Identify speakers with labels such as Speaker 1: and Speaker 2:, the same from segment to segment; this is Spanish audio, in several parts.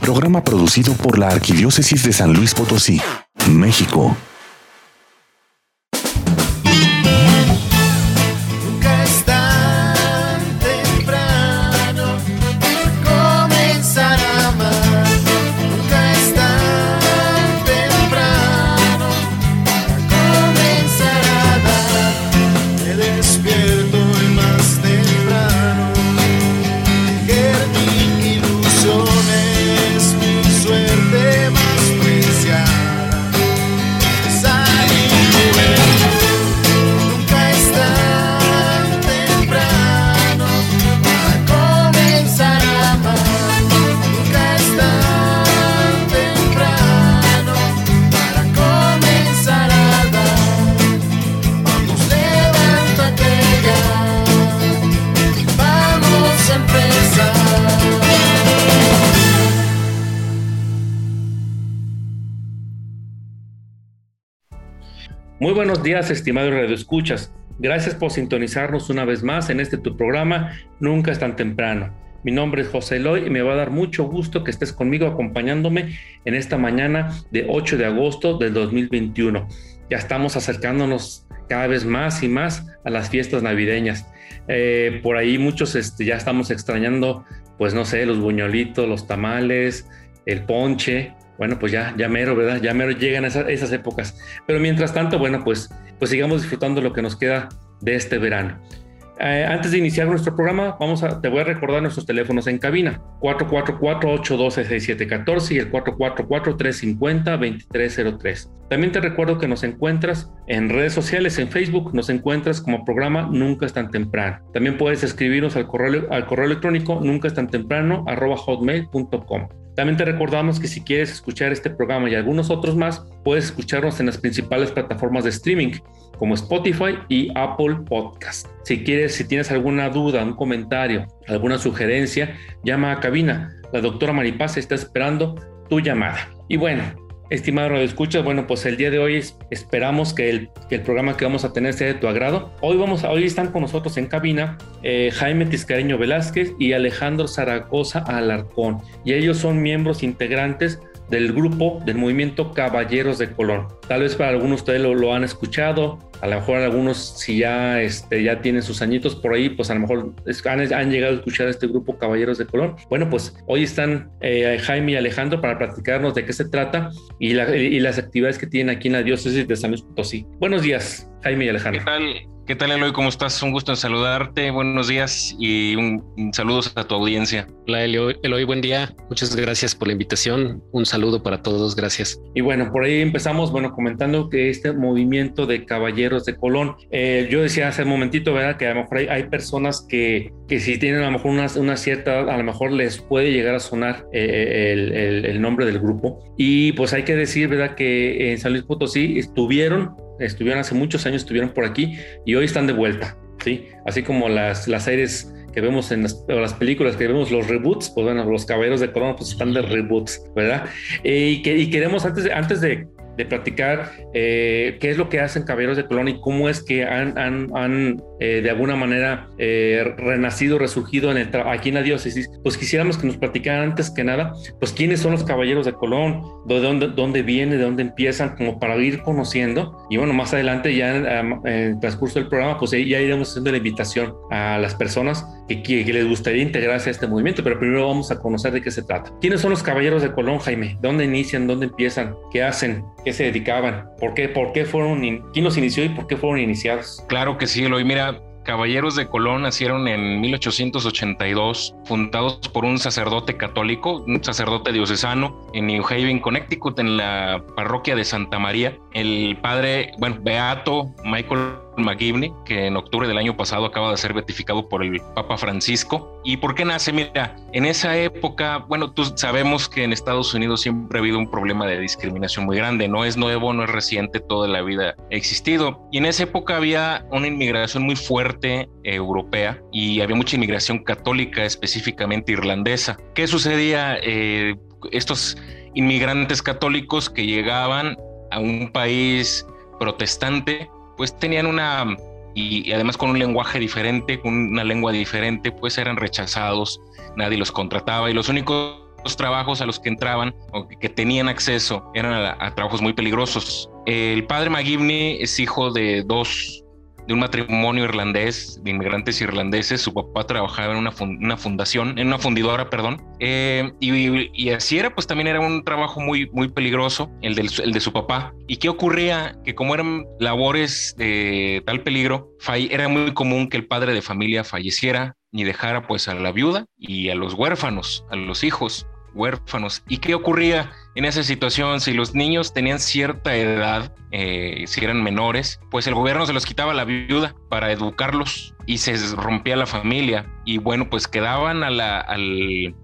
Speaker 1: Programa producido por la Arquidiócesis de San Luis Potosí, México.
Speaker 2: Días, estimados radioescuchas. Gracias por sintonizarnos una vez más en este tu programa Nunca es tan temprano. Mi nombre es José Eloy y me va a dar mucho gusto que estés conmigo acompañándome en esta mañana de 8 de agosto del 2021. Ya estamos acercándonos cada vez más y más a las fiestas navideñas. Eh, por ahí muchos este, ya estamos extrañando, pues no sé, los buñuelitos, los tamales, el ponche, bueno, pues ya, ya mero, ¿verdad? Ya mero llegan esas, esas épocas. Pero mientras tanto, bueno, pues, pues sigamos disfrutando lo que nos queda de este verano. Eh, antes de iniciar nuestro programa, vamos a, te voy a recordar nuestros teléfonos en cabina: 444-812-6714 y el 444-350-2303. También te recuerdo que nos encuentras en redes sociales, en Facebook, nos encuentras como programa Nunca es tan temprano. También puedes escribirnos al correo, al correo electrónico nunca es tan temprano arroba hotmail.com. También recordamos que si quieres escuchar este programa y algunos otros más, puedes escucharnos en las principales plataformas de streaming como Spotify y Apple Podcast. Si quieres, si tienes alguna duda, un comentario, alguna sugerencia, llama a cabina. La doctora Maripaz está esperando tu llamada. Y bueno, Estimado Radio Escuchas, bueno, pues el día de hoy esperamos que el, programa que vamos a tener sea de tu agrado. Hoy, vamos hoy están con nosotros en cabina eh, Jaime Tiscareño Velázquez y Alejandro Zaragoza Alarcón. Y ellos son miembros integrantes del grupo del movimiento Caballeros de Colón. Tal vez para algunos ustedes lo, lo han escuchado, a lo mejor algunos si ya, este, ya tienen sus añitos por ahí, pues a lo mejor han, han llegado a escuchar a este grupo Caballeros de Colón. Bueno, pues hoy están eh, Jaime y Alejandro para platicarnos de qué se trata y, la, y, las actividades que tienen aquí en la diócesis de San Luis Potosí. Buenos días, Jaime y Alejandro.
Speaker 3: ¿Qué tal? ¿Qué tal, Eloy? ¿Cómo estás? Un gusto en saludarte. Buenos días y un, un saludos a tu audiencia.
Speaker 4: Hola, Eloy. Eloy. Buen día. Muchas gracias por la invitación. Un saludo para todos. Gracias.
Speaker 2: Y bueno, por ahí empezamos, bueno, comentando que este movimiento de caballeros de Colón, eh, yo decía hace un momentito, ¿verdad? Que a lo mejor hay, hay personas que, que, si tienen a lo mejor una, una, cierta, a lo mejor les puede llegar a sonar eh, el, el, el nombre del grupo. Y pues hay que decir, ¿verdad? Que en San Luis Potosí estuvieron estuvieron hace muchos años, estuvieron por aquí y hoy están de vuelta, ¿sí? Así como las, las series que vemos en las, las, películas, que vemos los reboots, pues bueno, los caballeros de Corona pues están de reboots, ¿verdad? Eh, y, que, y queremos antes de, antes de de platicar eh, qué es lo que hacen Caballeros de Colón y cómo es que han, han, han eh, de alguna manera eh, renacido, resurgido en el aquí en la diócesis, pues quisiéramos que nos platicaran antes que nada, pues quiénes son los Caballeros de Colón, de dónde, dónde viene, de dónde empiezan, como para ir conociendo. Y bueno, más adelante ya en, el transcurso del programa, pues ya iremos haciendo la invitación a las personas que, que, les gustaría integrarse a este movimiento, pero primero vamos a conocer de qué se trata. ¿Quiénes son los Caballeros de Colón, Jaime? ¿Dónde inician? ¿Dónde empiezan? ¿Qué hacen? ¿Qué se dedicaban? ¿Por qué, por qué fueron, quién los inició y por qué fueron iniciados?
Speaker 3: Claro que sí, Eloy. Mira, Caballeros de Colón nacieron en 1882, fundados por un sacerdote católico, un sacerdote diocesano en New Haven, Connecticut, en la parroquia de Santa María. El padre, bueno, Beato Michael McGivney, que en octubre del año pasado acaba de ser beatificado por el Papa Francisco. ¿Y por qué nace? Mira, en esa época, bueno, tú sabemos que en Estados Unidos siempre ha habido un problema de discriminación muy grande, no es nuevo, no es reciente, toda la vida ha existido. Y en esa época había una inmigración muy fuerte eh, europea y había mucha inmigración católica, específicamente irlandesa. ¿Qué sucedía? Eh, estos inmigrantes católicos que llegaban a un país protestante pues tenían una, y, además con un lenguaje diferente, con una lengua diferente, pues eran rechazados, nadie los contrataba y los únicos trabajos a los que entraban o que tenían acceso eran a, trabajos muy peligrosos. El padre McGivney es hijo de dos de un matrimonio irlandés, de inmigrantes irlandeses. Su papá trabajaba en una, una fundación, en una fundidora, perdón. Eh, y, así era, pues también era un trabajo muy, muy peligroso, el, del, el de su papá. ¿Y qué ocurría? Que como eran labores de tal peligro, era muy común que el padre de familia falleciera y dejara pues a la viuda y a los huérfanos, a los hijos huérfanos. ¿Y qué ocurría en esa situación? Si los niños tenían cierta edad, eh, si eran menores, pues el gobierno se los quitaba la viuda para educarlos y se rompía la familia. Y bueno, pues quedaban a la,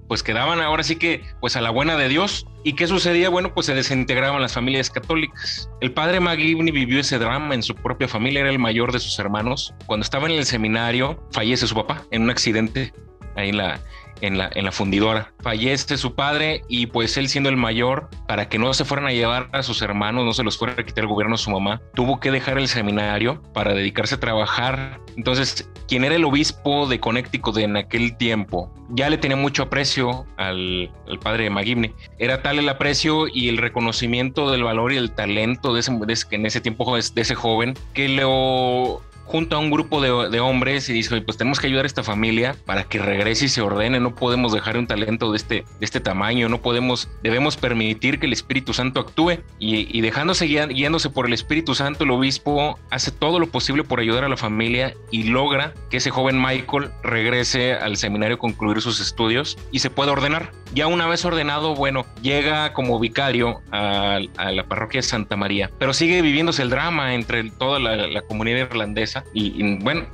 Speaker 3: pues quedaban ahora sí que, pues a la buena de Dios. ¿Y qué sucedía? Bueno, pues se desintegraban las familias católicas. El padre McGivney vivió ese drama en su propia familia, era el mayor de sus hermanos. Cuando estaba en el seminario, fallece su papá en un accidente ahí en la, en la, fundidora. Fallece su padre y pues él siendo el mayor, para que no se fueran a llevar a sus hermanos, no se los fuera a quitar el gobierno a su mamá, tuvo que dejar el seminario para dedicarse a trabajar. Entonces, quien era el obispo de Connecticut en aquel tiempo, ya le tenía mucho aprecio al, padre de McGivney. Era tal el aprecio y el reconocimiento del valor y el talento de ese, en ese tiempo de ese joven que lo junto a un grupo de, hombres y dice, pues tenemos que ayudar a esta familia para que regrese y se ordene, no podemos dejar un talento de este, de este tamaño, no podemos, debemos permitir que el Espíritu Santo actúe y, dejándose guiándose por el Espíritu Santo, el obispo hace todo lo posible por ayudar a la familia y logra que ese joven Michael regrese al seminario a concluir sus estudios y se pueda ordenar. Ya una vez ordenado, bueno, llega como vicario a, la parroquia de Santa María, pero sigue viviéndose el drama entre toda la comunidad irlandesa y, bueno,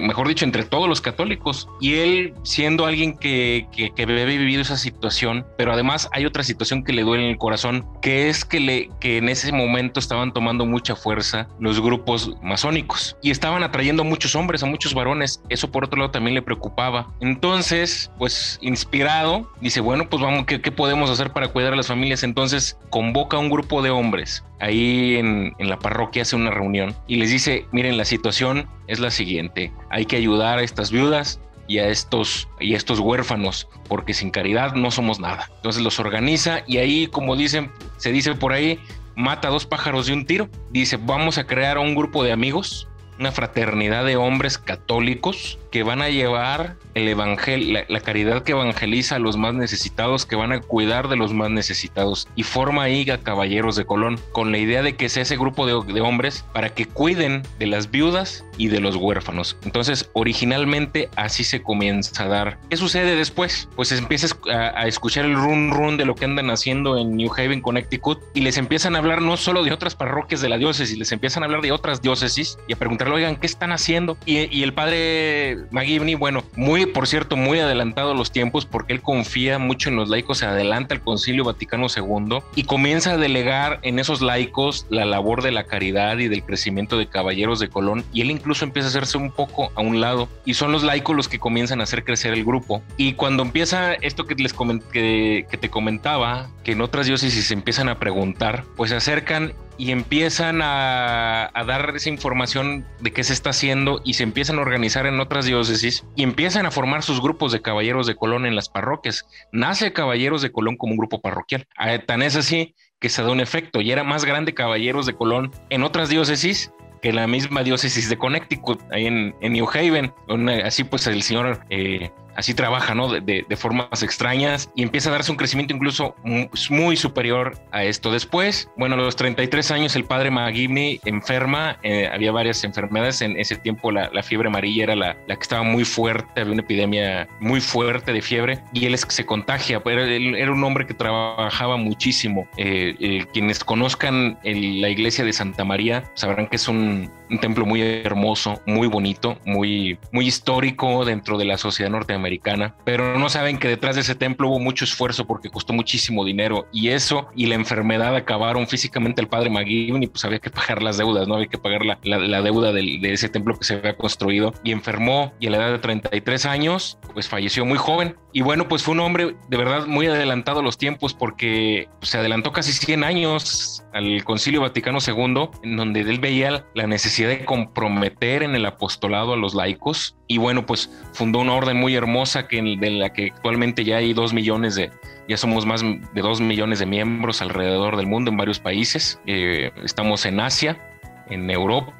Speaker 3: mejor dicho, entre todos los católicos. Y él siendo alguien que, que, que había vivido esa situación, pero además hay otra situación que le duele en el corazón, que es que, le, que en ese momento estaban tomando mucha fuerza los grupos masónicos y estaban atrayendo a muchos hombres, a muchos varones. Eso por otro lado también le preocupaba. Entonces, pues inspirado, dice, bueno, pues vamos, ¿qué, qué podemos hacer para cuidar a las familias? Entonces convoca a un grupo de hombres ahí en, la parroquia, hace una reunión y les dice, miren, la situación es la siguiente. Hay que ayudar a estas viudas y a estos, y estos huérfanos, porque sin caridad no somos nada. Entonces los organiza y ahí, como dicen, se dice por ahí, mata dos pájaros de un tiro. Dice, vamos a crear un grupo de amigos, una fraternidad de hombres católicos que van a llevar el evangelio, la, caridad que evangeliza a los más necesitados, que van a cuidar de los más necesitados. Y forma ahí a Caballeros de Colón, con la idea de que sea ese grupo de, hombres para que cuiden de las viudas y de los huérfanos. Entonces, originalmente así se comienza a dar. ¿Qué sucede después? Pues se empieza a, escuchar el run run de lo que andan haciendo en New Haven, Connecticut, y les empiezan a hablar no solo de otras parroquias de la diócesis, les empiezan a hablar de otras diócesis y a preguntarle, oigan, ¿qué están haciendo? Y, y el padre McGivney, bueno, muy, por cierto, muy adelantado los tiempos porque él confía mucho en los laicos, se adelanta al Concilio Vaticano II y comienza a delegar en esos laicos la labor de la caridad y del crecimiento de caballeros de Colón y él incluso empieza a hacerse un poco a un lado y son los laicos los que comienzan a hacer crecer el grupo y cuando empieza esto que les que, que te comentaba que en otras diócesis se empiezan a preguntar pues se acercan y empiezan a, dar esa información de qué se está haciendo y se empiezan a organizar en otras diócesis y empiezan a formar sus grupos de caballeros de Colón en las parroquias. Nace Caballeros de Colón como un grupo parroquial. Ah, tan es así que se da un efecto y era más grande Caballeros de Colón en otras diócesis que la misma diócesis de Connecticut, ahí en, New Haven. Así pues el señor eh, así trabaja, ¿no? De, formas extrañas y empieza a darse un crecimiento incluso muy, superior a esto. Después, bueno, a los 33 años el padre McGivney enferma, eh, había varias enfermedades, en ese tiempo la, fiebre amarilla era la, que estaba muy fuerte, había una epidemia muy fuerte de fiebre y él es que se contagia, pero él era un hombre que trabajaba muchísimo. Eh, eh, quienes conozcan la iglesia de Santa María sabrán que es un, un templo muy hermoso, muy bonito, muy, muy histórico dentro de la sociedad norteamericana pero no saben que detrás de ese templo hubo mucho esfuerzo porque costó muchísimo dinero y eso y la enfermedad acabaron físicamente el padre McGivney, pues había que pagar las deudas, no había que pagar la, la, deuda de ese templo que se había construido y enfermó y a la edad de 33 años, pues falleció muy joven. Y bueno, pues fue un hombre de verdad muy adelantado a los tiempos porque se adelantó casi 100 años al Concilio Vaticano II, en donde él veía la necesidad de comprometer en el apostolado a los laicos. Y bueno, pues fundó una orden muy hermosa hermosa que de la que actualmente ya hay dos millones de, ya somos más de dos millones de miembros alrededor del mundo en varios países. Eh, estamos en Asia, en Europa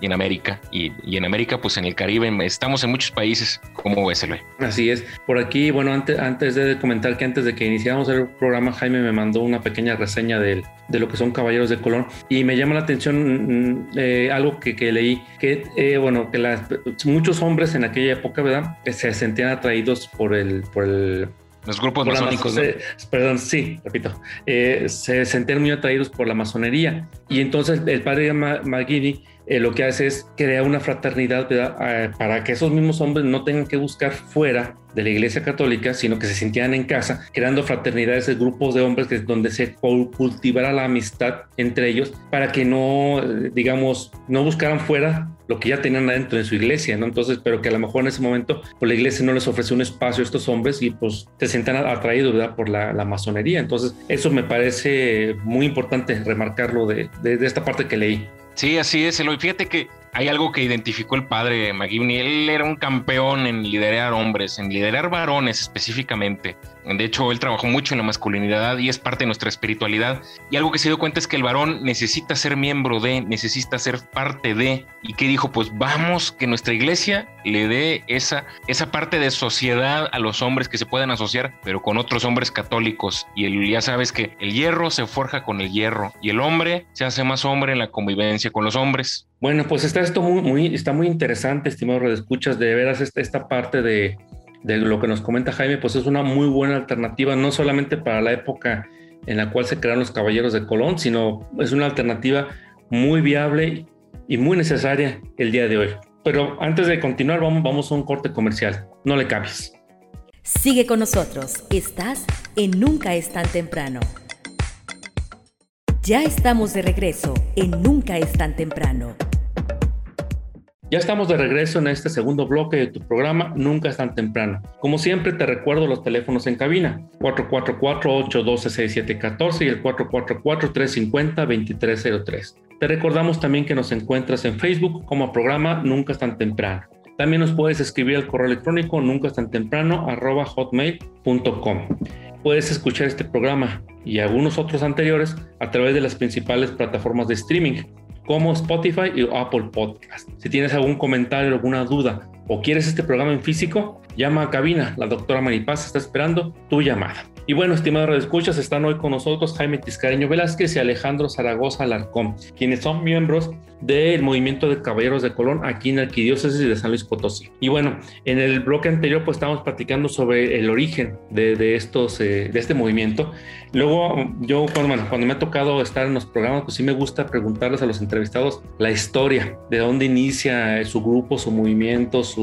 Speaker 3: y en América. Y, en América, pues en el Caribe, estamos en muchos países. como ves,
Speaker 2: Así es. Por aquí, bueno, antes, antes de comentar que antes de que iniciáramos el programa, Jaime me mandó una pequeña reseña de, de lo que son Caballeros de Colón y me llama la atención mm, eh, algo que, que, leí, que, eh, bueno, que las, muchos hombres en aquella época, ¿verdad? Se sentían atraídos por el, por el
Speaker 3: los grupos masónicos.
Speaker 2: Perdón, sí, repito. Eh, se sentían muy atraídos por la masonería. Y entonces el padre Maguini eh, lo que hace es crear una fraternidad ah, para que esos mismos hombres no tengan que buscar fuera de la iglesia católica, sino que se sintieran en casa, creando fraternidades, grupos de hombres que, donde se cultivara la amistad entre ellos para que no, eh, digamos, no buscaran fuera lo que ya tenían adentro de su iglesia, ¿no? Entonces, pero que a lo mejor en ese momento pues, la iglesia no les ofreció un espacio a estos hombres y pues se sientan atraídos, ¿verdad? Por la, masonería. Entonces, eso me parece muy importante remarcarlo de, de esta parte que leí.
Speaker 3: Sí, así es, Eloy. Fíjate que hay algo que identificó el padre McGivney. Él era un campeón en liderar hombres, en liderar varones específicamente. De hecho, él trabajó mucho en la masculinidad y es parte de nuestra espiritualidad. Y algo que se dio cuenta es que el varón necesita ser miembro de, necesita ser parte de. Y que dijo, pues vamos, que nuestra iglesia le dé esa, esa parte de sociedad a los hombres que se puedan asociar, pero con otros hombres católicos. Y ya sabes que el hierro se forja con el hierro y el hombre se hace más hombre en la convivencia con los hombres.
Speaker 2: Bueno, pues está esto muy, muy, está muy interesante, estimado escuchas de veras esta, esta parte de, de lo que nos comenta Jaime, pues es una muy buena alternativa, no solamente para la época en la cual se crearon los caballeros de Colón, sino es una alternativa muy viable y muy necesaria el día de hoy. Pero antes de continuar, vamos, vamos a un corte comercial. No le cambies.
Speaker 5: Sigue con nosotros. Estás en Nunca es tan temprano. Ya estamos de regreso en Nunca es tan temprano.
Speaker 2: Ya estamos de regreso en este segundo bloque de tu programa Nunca es tan temprano. Como siempre te recuerdo los teléfonos en cabina 444-812-6714 y el 444-350-2303. Te recordamos también que nos encuentras en Facebook como programa Nunca es tan temprano. También nos puedes escribir al correo electrónico nunca es tan temprano arroba hotmail.com. Puedes escuchar este programa y algunos otros anteriores a través de las principales plataformas de streaming como Spotify y Apple Podcast. Si tienes algún comentario, alguna duda o quieres este programa en físico, llama a cabina. La doctora Maripaz está esperando tu llamada. Y bueno, estimados escuchas, están hoy con nosotros Jaime Tiscareño Velázquez y Alejandro Zaragoza Alarcón, quienes son miembros del movimiento de Caballeros de Colón aquí en la Arquidiócesis de San Luis Potosí. Y bueno, en el bloque anterior pues estábamos platicando sobre el origen de, estos, eh, de este movimiento. Luego yo cuando, cuando me ha tocado estar en los programas pues sí me gusta preguntarles a los entrevistados la historia, de dónde inicia su grupo, su movimiento, su,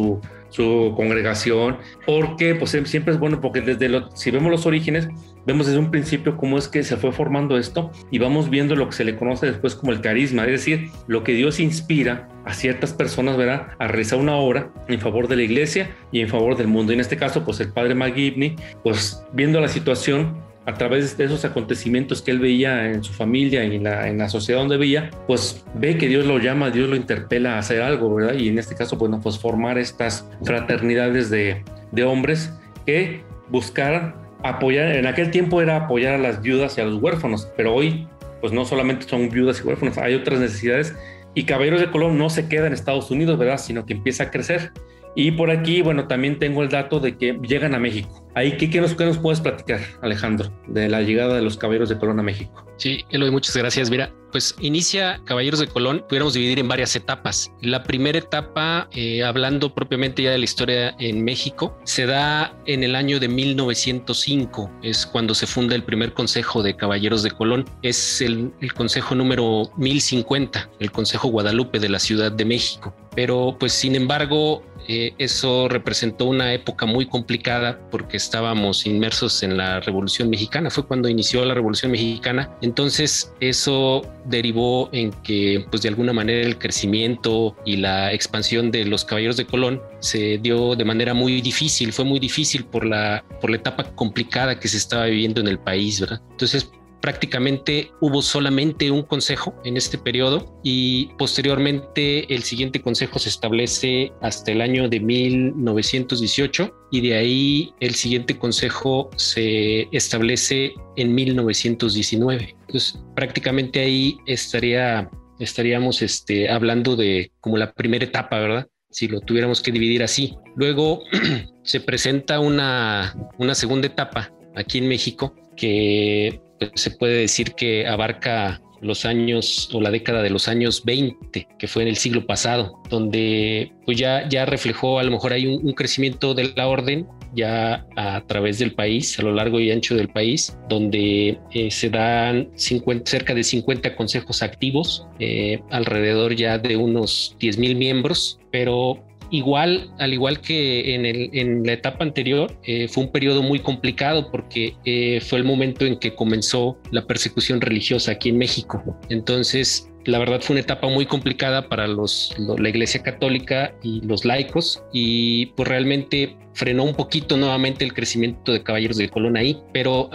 Speaker 2: su congregación, porque pues siempre es bueno, porque desde lo, si vemos los orígenes, vemos desde un principio cómo es que se fue formando esto y vamos viendo lo que se le conoce después como el carisma, es decir, lo que Dios inspira a ciertas personas, ¿verdad?, a realizar una obra en favor de la iglesia y en favor del mundo. En este caso, pues el padre McGivney, pues viendo la situación, a través de esos acontecimientos que él veía en su familia y en la, en la sociedad donde veía, pues ve que Dios lo llama, Dios lo interpela a hacer algo, ¿verdad? Y en este caso, bueno, pues formar estas fraternidades de, de hombres que buscaran apoyar, en aquel tiempo era apoyar a las viudas y a los huérfanos, pero hoy pues no solamente son viudas y huérfanos, hay otras necesidades y Caballeros de Colón no se queda en Estados Unidos, ¿verdad? Sino que empieza a crecer. Y por aquí, bueno, también tengo el dato de que llegan a México. Ahí, ¿qué, qué, nos, puedes platicar, Alejandro, de la llegada de los Caballeros de Colón a México?
Speaker 4: Sí, Eloy, muchas gracias. Mira, pues inicia Caballeros de Colón, pudiéramos dividir en varias etapas. La primera etapa, eh, hablando propiamente ya de la historia en México, se da en el año de 1905, es cuando se funda el primer Consejo de Caballeros de Colón. Es el Consejo número 1050, el Consejo Guadalupe de la Ciudad de México. Pero pues sin embargo, eh, eso representó una época muy complicada porque estábamos inmersos en la Revolución Mexicana, fue cuando inició la Revolución Mexicana, entonces eso derivó en que pues de alguna manera el crecimiento y la expansión de los caballeros de Colón se dio de manera muy difícil, fue muy difícil por la, por la etapa complicada que se estaba viviendo en el país, ¿verdad? Entonces prácticamente hubo solamente un consejo en este periodo y posteriormente el siguiente consejo se establece hasta el año de 1918 y de ahí el siguiente consejo se establece en 1919. Entonces prácticamente ahí estaría estaríamos este, hablando de como la primera etapa, ¿verdad? Si lo tuviéramos que dividir así. Luego se presenta una, una segunda etapa aquí en México que se puede decir que abarca los años o la década de los años 20, que fue en el siglo pasado, donde pues ya, ya reflejó a lo mejor hay un, crecimiento de la orden ya a través del país, a lo largo y ancho del país, donde eh, se dan 50, cerca de 50 consejos activos, eh, alrededor ya de unos 10 mil miembros, pero Igual, al igual que en, el, en la etapa anterior, eh, fue un periodo muy complicado porque eh, fue el momento en que comenzó la persecución religiosa aquí en México. Entonces, la verdad fue una etapa muy complicada para los, la Iglesia Católica y los laicos y pues realmente frenó un poquito nuevamente el crecimiento de Caballeros de Colón ahí, pero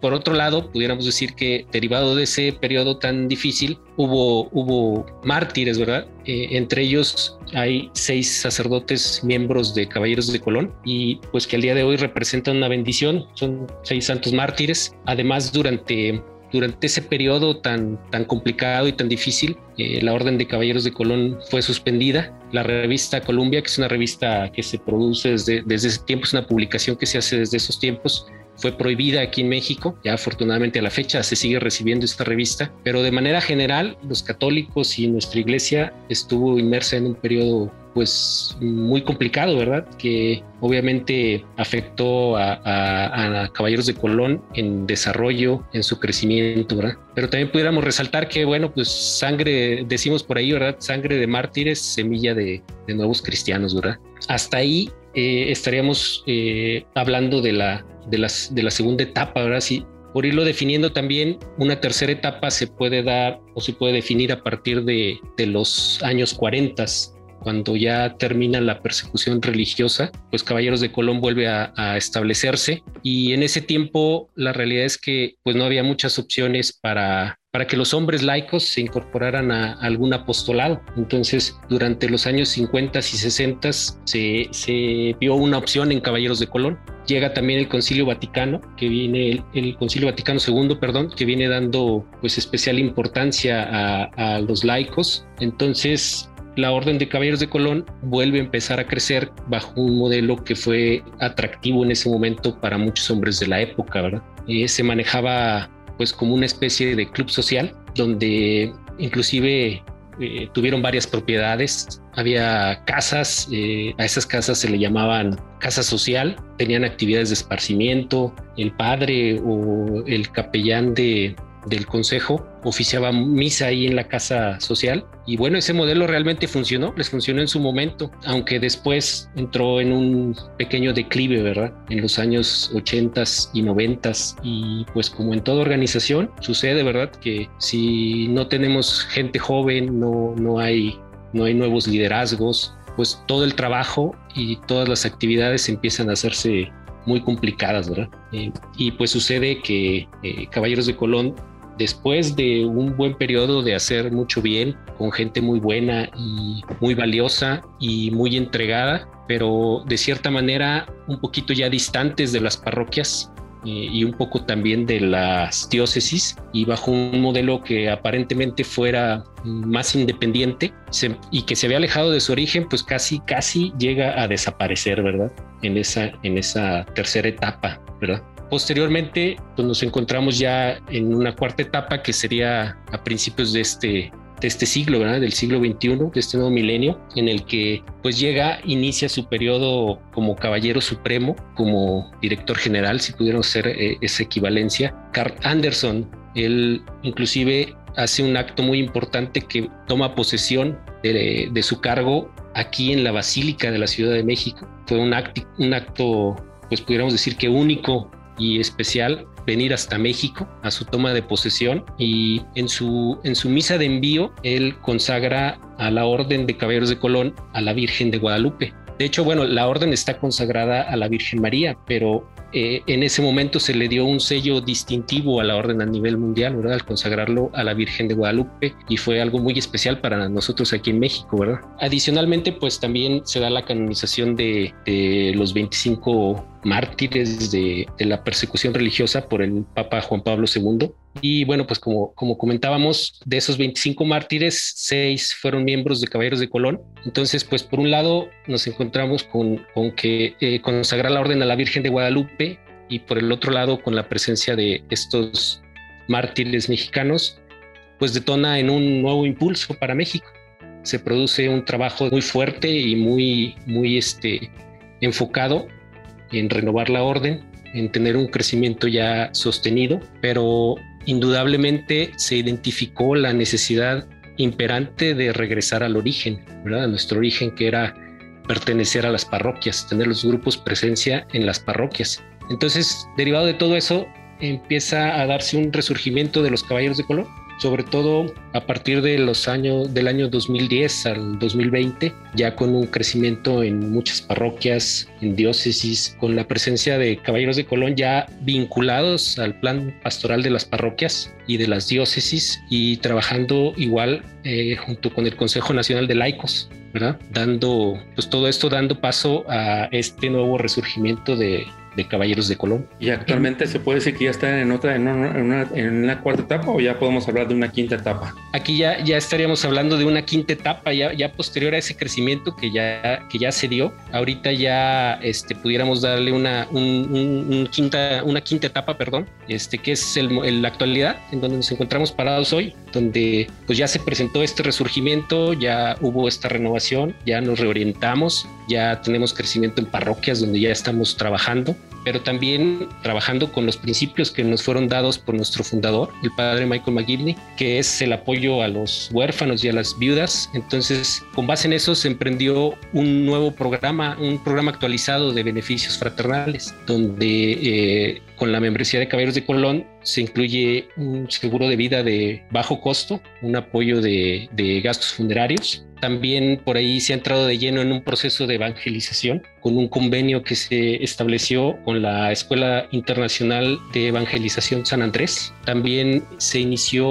Speaker 4: por otro lado pudiéramos decir que derivado de ese periodo tan difícil hubo, hubo mártires, ¿verdad? Eh, entre ellos hay seis sacerdotes miembros de Caballeros de Colón y pues que al día de hoy representan una bendición, son seis santos mártires. Además, durante durante ese periodo tan, tan complicado y tan difícil, eh, la Orden de Caballeros de Colón fue suspendida. La revista Columbia, que es una revista que se produce desde, desde ese tiempo, es una publicación que se hace desde esos tiempos, fue prohibida aquí en México. Ya afortunadamente a la fecha se sigue recibiendo esta revista, pero de manera general los católicos y nuestra iglesia estuvo inmersa en un periodo pues muy complicado, ¿verdad? Que obviamente afectó a, Caballeros de Colón en desarrollo, en su crecimiento, ¿verdad? Pero también pudiéramos resaltar que, bueno, pues sangre, decimos por ahí, ¿verdad? Sangre de mártires, semilla de, nuevos cristianos, ¿verdad? Hasta ahí eh, estaríamos eh, hablando de la, de, las, de la segunda etapa, ¿verdad? Sí, por irlo definiendo también, una tercera etapa se puede dar o se puede definir a partir de, los años 40, cuando ya termina la persecución religiosa, pues Caballeros de Colón vuelve a, establecerse y en ese tiempo la realidad es que pues no había muchas opciones para para que los hombres laicos se incorporaran a, algún apostolado. Entonces, durante los años 50 y 60 se, vio una opción en Caballeros de Colón. Llega también el Concilio Vaticano, que viene, el, Concilio Vaticano II, perdón, que viene dando pues especial importancia a los laicos. Entonces, la Orden de Caballeros de Colón vuelve a empezar a crecer bajo un modelo que fue atractivo en ese momento para muchos hombres de la época, ¿verdad? Eh, se manejaba pues como una especie de club social donde inclusive eh, tuvieron varias propiedades, había casas, eh, a esas casas se le llamaban casa social, tenían actividades de esparcimiento, el padre o el capellán de, del consejo oficiaba misa ahí en la casa social. Y bueno ese modelo realmente funcionó les funcionó en su momento aunque después entró en un pequeño declive verdad en los años 80 y 90 y pues como en toda organización sucede verdad que si no tenemos gente joven no no hay no hay nuevos liderazgos pues todo el trabajo y todas las actividades empiezan a hacerse muy complicadas, ¿verdad? Eh, y pues sucede que eh, Caballeros de Colón después de un buen periodo de hacer mucho bien con gente muy buena y muy valiosa y muy entregada, pero de cierta manera un poquito ya distantes de las parroquias eh, y un poco también de las diócesis y bajo un modelo que aparentemente fuera más independiente y que se había alejado de su origen, pues casi, casi llega a desaparecer, ¿verdad? En esa, en esa tercera etapa, ¿verdad? Posteriormente, pues nos encontramos ya en una cuarta etapa que sería a principios de este, de este siglo, del siglo XXI, de este nuevo milenio, en el que pues llega, inicia su periodo como caballero supremo, como director general, si pudiéramos hacer eh, esa equivalencia. Carl Anderson, él inclusive hace un acto muy importante que toma posesión de, de su cargo aquí en la Basílica de la Ciudad de México. Fue un, acto, un acto, pues pudiéramos decir que único y especial venir hasta México a su toma de posesión y en su, en su misa de envío él consagra a la Orden de Caballeros de Colón a la Virgen de Guadalupe. De hecho, bueno, la orden está consagrada a la Virgen María, pero eh, en ese momento se le dio un sello distintivo a la orden a nivel mundial, ¿verdad? Al consagrarlo a la Virgen de Guadalupe y fue algo muy especial para nosotros aquí en México, ¿verdad? Adicionalmente, pues también se da la canonización de, de los 25 mártires de, la persecución religiosa por el Papa Juan Pablo II. Y bueno, pues como, como comentábamos, de esos 25 mártires, seis fueron miembros de Caballeros de Colón. Entonces, pues por un lado nos encontramos con, con que eh, consagrar la orden a la Virgen de Guadalupe y por el otro lado con la presencia de estos mártires mexicanos, pues detona en un nuevo impulso para México. Se produce un trabajo muy fuerte y muy, muy este, enfocado en renovar la orden, en tener un crecimiento ya sostenido, pero indudablemente se identificó la necesidad imperante de regresar al origen, ¿verdad? A nuestro origen que era pertenecer a las parroquias, tener los grupos presencia en las parroquias. Entonces, derivado de todo eso, empieza a darse un resurgimiento de los caballeros de color sobre todo a partir de los años del año 2010 al 2020, ya con un crecimiento en muchas parroquias, en diócesis, con la presencia de caballeros de Colón ya vinculados al plan pastoral de las parroquias y de las diócesis y trabajando igual eh, junto con el Consejo Nacional de Laicos, ¿verdad? Dando, pues todo esto dando paso a este nuevo resurgimiento de, de Caballeros de Colón.
Speaker 2: ¿Y actualmente se puede decir que ya están en otra, en una, en una, cuarta etapa o ya podemos hablar de una quinta etapa?
Speaker 4: Aquí ya, ya estaríamos hablando de una quinta etapa, ya, ya posterior a ese crecimiento que ya, que ya se dio. Ahorita ya este, pudiéramos darle una, un, quinta, una quinta etapa, perdón, este, que es el, la actualidad en donde nos encontramos parados hoy, donde pues ya se presentó este resurgimiento, ya hubo esta renovación, ya nos reorientamos, ya tenemos crecimiento en parroquias donde ya estamos trabajando pero también trabajando con los principios que nos fueron dados por nuestro fundador, el padre Michael McGivney, que es el apoyo a los huérfanos y a las viudas. Entonces, con base en eso se emprendió un nuevo programa, un programa actualizado de beneficios fraternales, donde eh, con la membresía de Caballeros de Colón se incluye un seguro de vida de bajo costo, un apoyo de, de gastos funerarios, también por ahí se ha entrado de lleno en un proceso de evangelización con un convenio que se estableció con la Escuela Internacional de Evangelización San Andrés. También se inició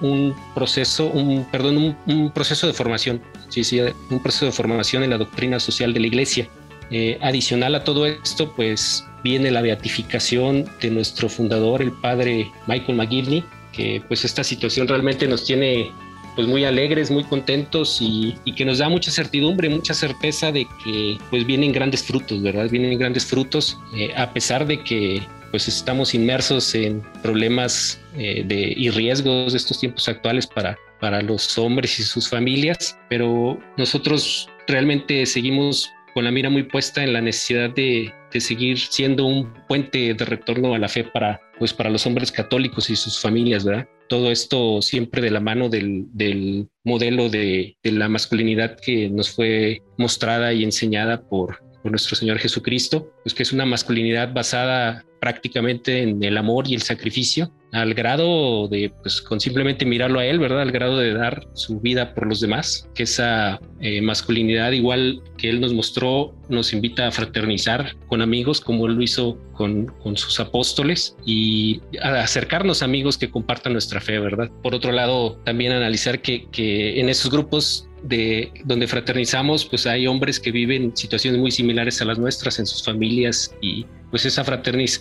Speaker 4: un proceso, un, perdón, un, proceso de formación, sí, sí, un proceso de formación en la doctrina social de la Iglesia. Eh, adicional a todo esto, pues viene la beatificación de nuestro fundador, el padre Michael McGivney, que pues esta situación realmente nos tiene pues muy alegres, muy contentos y, que nos da mucha certidumbre, mucha certeza de que pues vienen grandes frutos, ¿verdad? Vienen grandes frutos eh, a pesar de que pues estamos inmersos en problemas eh, de, y riesgos de estos tiempos actuales para, para los hombres y sus familias, pero nosotros realmente seguimos con la mira muy puesta en la necesidad de, seguir siendo un puente de retorno a la fe para, pues, para los hombres católicos y sus familias, ¿verdad? todo esto siempre de la mano del, modelo de, la masculinidad que nos fue mostrada y enseñada por, por nuestro Señor Jesucristo, pues que es una masculinidad basada prácticamente en el amor y el sacrificio, al grado de, pues con simplemente mirarlo a él, ¿verdad? Al grado de dar su vida por los demás, que esa eh, masculinidad igual que él nos mostró, nos invita a fraternizar con amigos como él lo hizo con, con sus apóstoles y a acercarnos a amigos que compartan nuestra fe, ¿verdad? Por otro lado, también analizar que, que en esos grupos de donde fraternizamos, pues hay hombres que viven situaciones muy similares a las nuestras en sus familias y pues esa,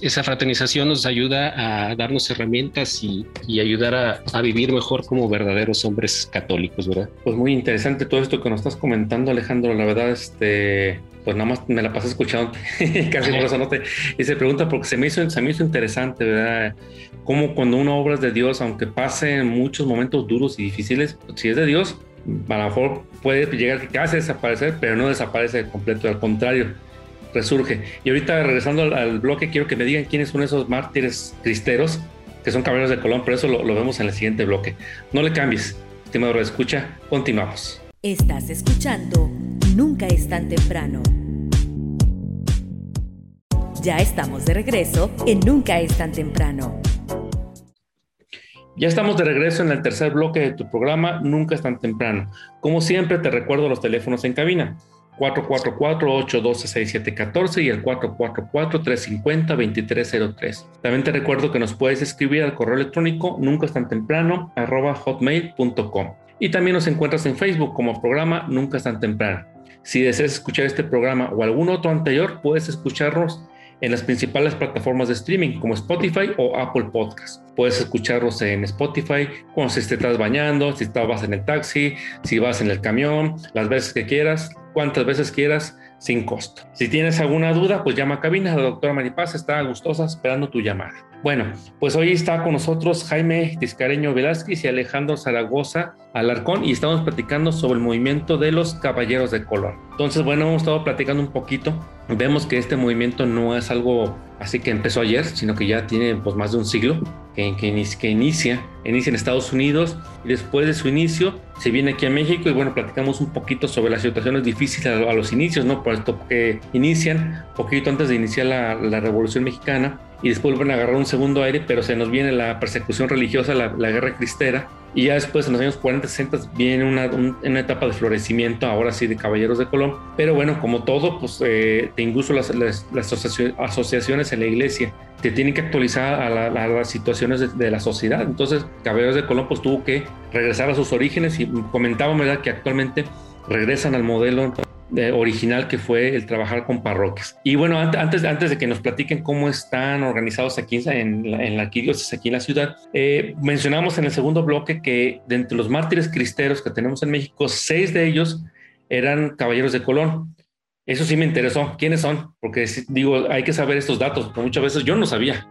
Speaker 4: esa fraternización nos ayuda a darnos herramientas y, ayudar a, vivir mejor como verdaderos hombres católicos, ¿verdad?
Speaker 2: Pues muy interesante todo esto que nos estás comentando, Alejandro. La verdad, este, pues nada más me la pasé escuchando, casi por eso no te hice pregunta porque se me hizo, se me hizo interesante, ¿verdad? Como cuando uno obra de Dios, aunque pase muchos momentos duros y difíciles, si es de Dios, a lo mejor puede llegar casi a desaparecer, pero no desaparece de completo, al contrario resurge. Y ahorita regresando al, bloque, quiero que me digan quiénes son esos mártires cristeros que son caballeros de Colón, pero eso lo, vemos en el siguiente bloque. No le cambies, estimado escucha, continuamos.
Speaker 5: Estás escuchando Nunca es tan temprano. Ya estamos de regreso en Nunca es tan temprano.
Speaker 2: Ya estamos de regreso en el tercer bloque de tu programa Nunca es tan temprano. Como siempre, te recuerdo los teléfonos en cabina 444-812-6714 y el 444-350-2303. También te recuerdo que nos puedes escribir al correo electrónico nunca es tan temprano arroba hotmail.com. Y también nos encuentras en Facebook como programa Nunca es tan temprano. Si deseas escuchar este programa o algún otro anterior, puedes escucharnos en las principales plataformas de streaming como Spotify o Apple Podcast. Puedes escucharlos en Spotify cuando se te estás bañando, si vas en el taxi, si vas en el camión, las veces que quieras, cuantas veces quieras, sin costo. Si tienes alguna duda, pues llama a cabina. La doctora Maripaz está gustosa esperando tu llamada. Bueno, pues hoy está con nosotros Jaime Tiscareño Velázquez y Alejandro Zaragoza Alarcón y estamos platicando sobre el movimiento de los Caballeros de Color. Entonces, bueno, hemos estado platicando un poquito. Vemos que este movimiento no es algo así que empezó ayer, sino que ya tiene pues más de un siglo que, inicia, inicia en Estados Unidos y después de su inicio se viene aquí a México y bueno, platicamos un poquito sobre las situaciones difíciles a, los inicios, ¿no? Por esto que inician poquito antes de iniciar la Revolución Mexicana y después vuelven a agarrar un segundo aire, pero se nos viene la persecución religiosa, la, guerra cristera, y ya después en los años 40, 60 viene una, una, etapa de florecimiento, ahora sí, de Caballeros de Colón, pero bueno, como todo, pues eh, incluso las, las, asociaciones en la iglesia te tienen que actualizar a, las situaciones de, de, la sociedad, entonces Caballeros de Colón pues tuvo que regresar a sus orígenes y comentábamos, ¿verdad?, que actualmente regresan al modelo original que fue el trabajar con parroquias. Y bueno, antes, antes de que nos platiquen cómo están organizados aquí en la, en la arquidiócesis, aquí en la ciudad, eh, mencionamos en el segundo bloque que de entre los mártires cristeros que tenemos en México, seis de ellos eran caballeros de Colón. Eso sí me interesó. ¿Quiénes son? Porque digo, hay que saber estos datos, porque muchas veces yo no sabía.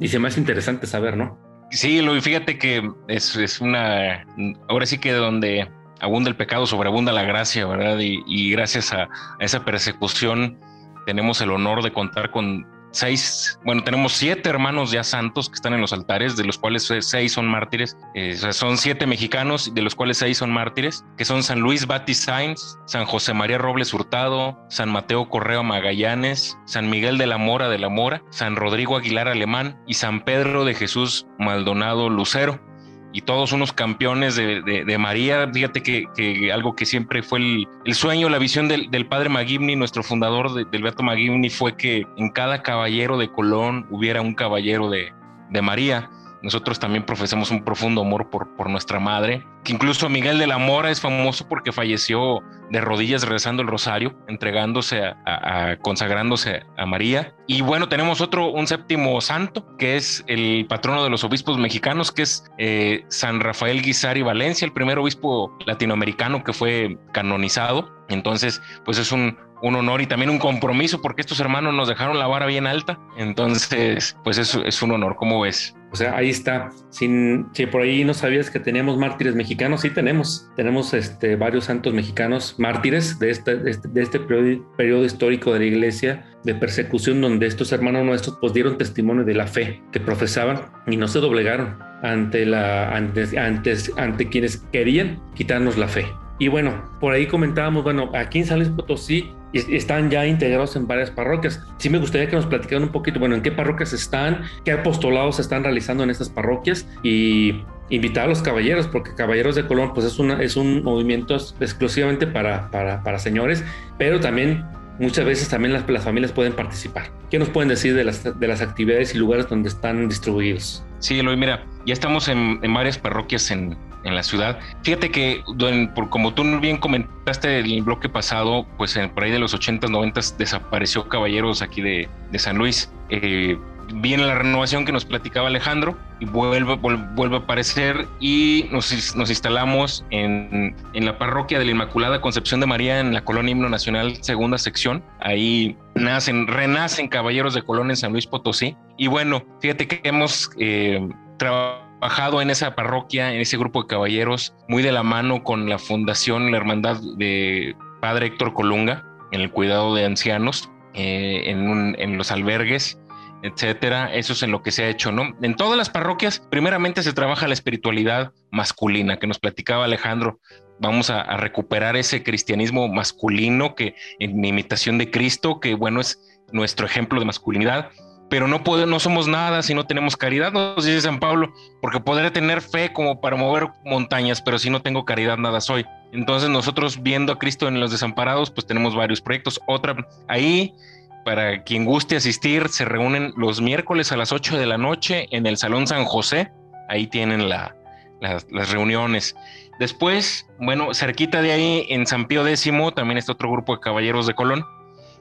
Speaker 2: Y se me hace interesante saber, ¿no?
Speaker 3: Sí, lo fíjate que es, es una, ahora sí que donde abunda el pecado, sobreabunda la gracia, ¿verdad? Y, gracias a, esa persecución tenemos el honor de contar con seis, bueno, tenemos siete hermanos ya santos que están en los altares, de los cuales seis son mártires. Eh, son siete mexicanos, de los cuales seis son mártires, que son San Luis Batis Sainz, San José María Robles Hurtado, San Mateo Correo Magallanes, San Miguel de la Mora de la Mora, San Rodrigo Aguilar Alemán y San Pedro de Jesús Maldonado Lucero y todos unos campeones de, María. Fíjate que, algo que siempre fue el, sueño, la visión del, padre Magimni, nuestro fundador del Beato fue que en cada caballero de Colón hubiera un caballero de, de María. Nosotros también profesamos un profundo amor por, por nuestra madre, que incluso Miguel de la Mora es famoso porque falleció de rodillas rezando el rosario, entregándose a, consagrándose a María. Y bueno, tenemos otro, un séptimo santo, que es el patrono de los obispos mexicanos, que es eh, San Rafael Guisari Valencia, el primer obispo latinoamericano que fue canonizado. Entonces, pues es un, un honor y también un compromiso porque estos hermanos nos dejaron la vara bien alta. Entonces, pues es, es un honor, ¿cómo ves?
Speaker 2: O sea, ahí está. Sin, si por ahí no sabías que teníamos mártires mexicanos, sí tenemos. Tenemos este, varios santos mexicanos mártires de este, de este, periodo, histórico de la iglesia de persecución donde estos hermanos nuestros pues dieron testimonio de la fe que profesaban y no se doblegaron ante, la, antes, antes, ante quienes querían quitarnos la fe. Y bueno, por ahí comentábamos, bueno, aquí en San Luis Potosí están ya integrados en varias parroquias. Sí me gustaría que nos platicaran un poquito, bueno, en qué parroquias están, qué apostolados se están realizando en estas parroquias y invitar a los caballeros, porque Caballeros de Colón pues es, una, es un movimiento exclusivamente para, para, para señores, pero también muchas veces también las, las, familias pueden participar. ¿Qué nos pueden decir de las, de las actividades y lugares donde están distribuidos?
Speaker 3: Sí, Eloy, mira, ya estamos en, en varias parroquias en, en la ciudad. Fíjate que, como tú bien comentaste el bloque pasado, pues en, por ahí de los 80s, 90 desapareció Caballeros aquí de, de San Luis. Eh, viene la renovación que nos platicaba Alejandro y vuelve, vuelve, a aparecer y nos, nos instalamos en, en, la parroquia de la Inmaculada Concepción de María en la Colonia Himno Nacional, segunda sección. Ahí nacen, renacen Caballeros de Colón en San Luis Potosí. Y bueno, fíjate que hemos eh, trabajado trabajado en esa parroquia, en ese grupo de caballeros, muy de la mano con la fundación, la hermandad de Padre Héctor Colunga, en el cuidado de ancianos, eh, en, los albergues, etcétera. Eso es en lo que se ha hecho, ¿no? En todas las parroquias, primeramente se trabaja la espiritualidad masculina, que nos platicaba Alejandro. Vamos a recuperar ese cristianismo masculino que en imitación de Cristo, que bueno, es nuestro ejemplo de masculinidad pero no, no somos nada si no tenemos caridad, nos dice San Pablo, porque podré tener fe como para mover montañas, pero si no tengo caridad, nada soy. Entonces nosotros viendo a Cristo en los desamparados, pues tenemos varios proyectos. Otra, ahí, para quien guste asistir, se reúnen los miércoles a las 8 de la noche en el Salón San José, ahí tienen las reuniones. Después, bueno, cerquita de ahí, en San Pío X, también está otro grupo de caballeros de Colón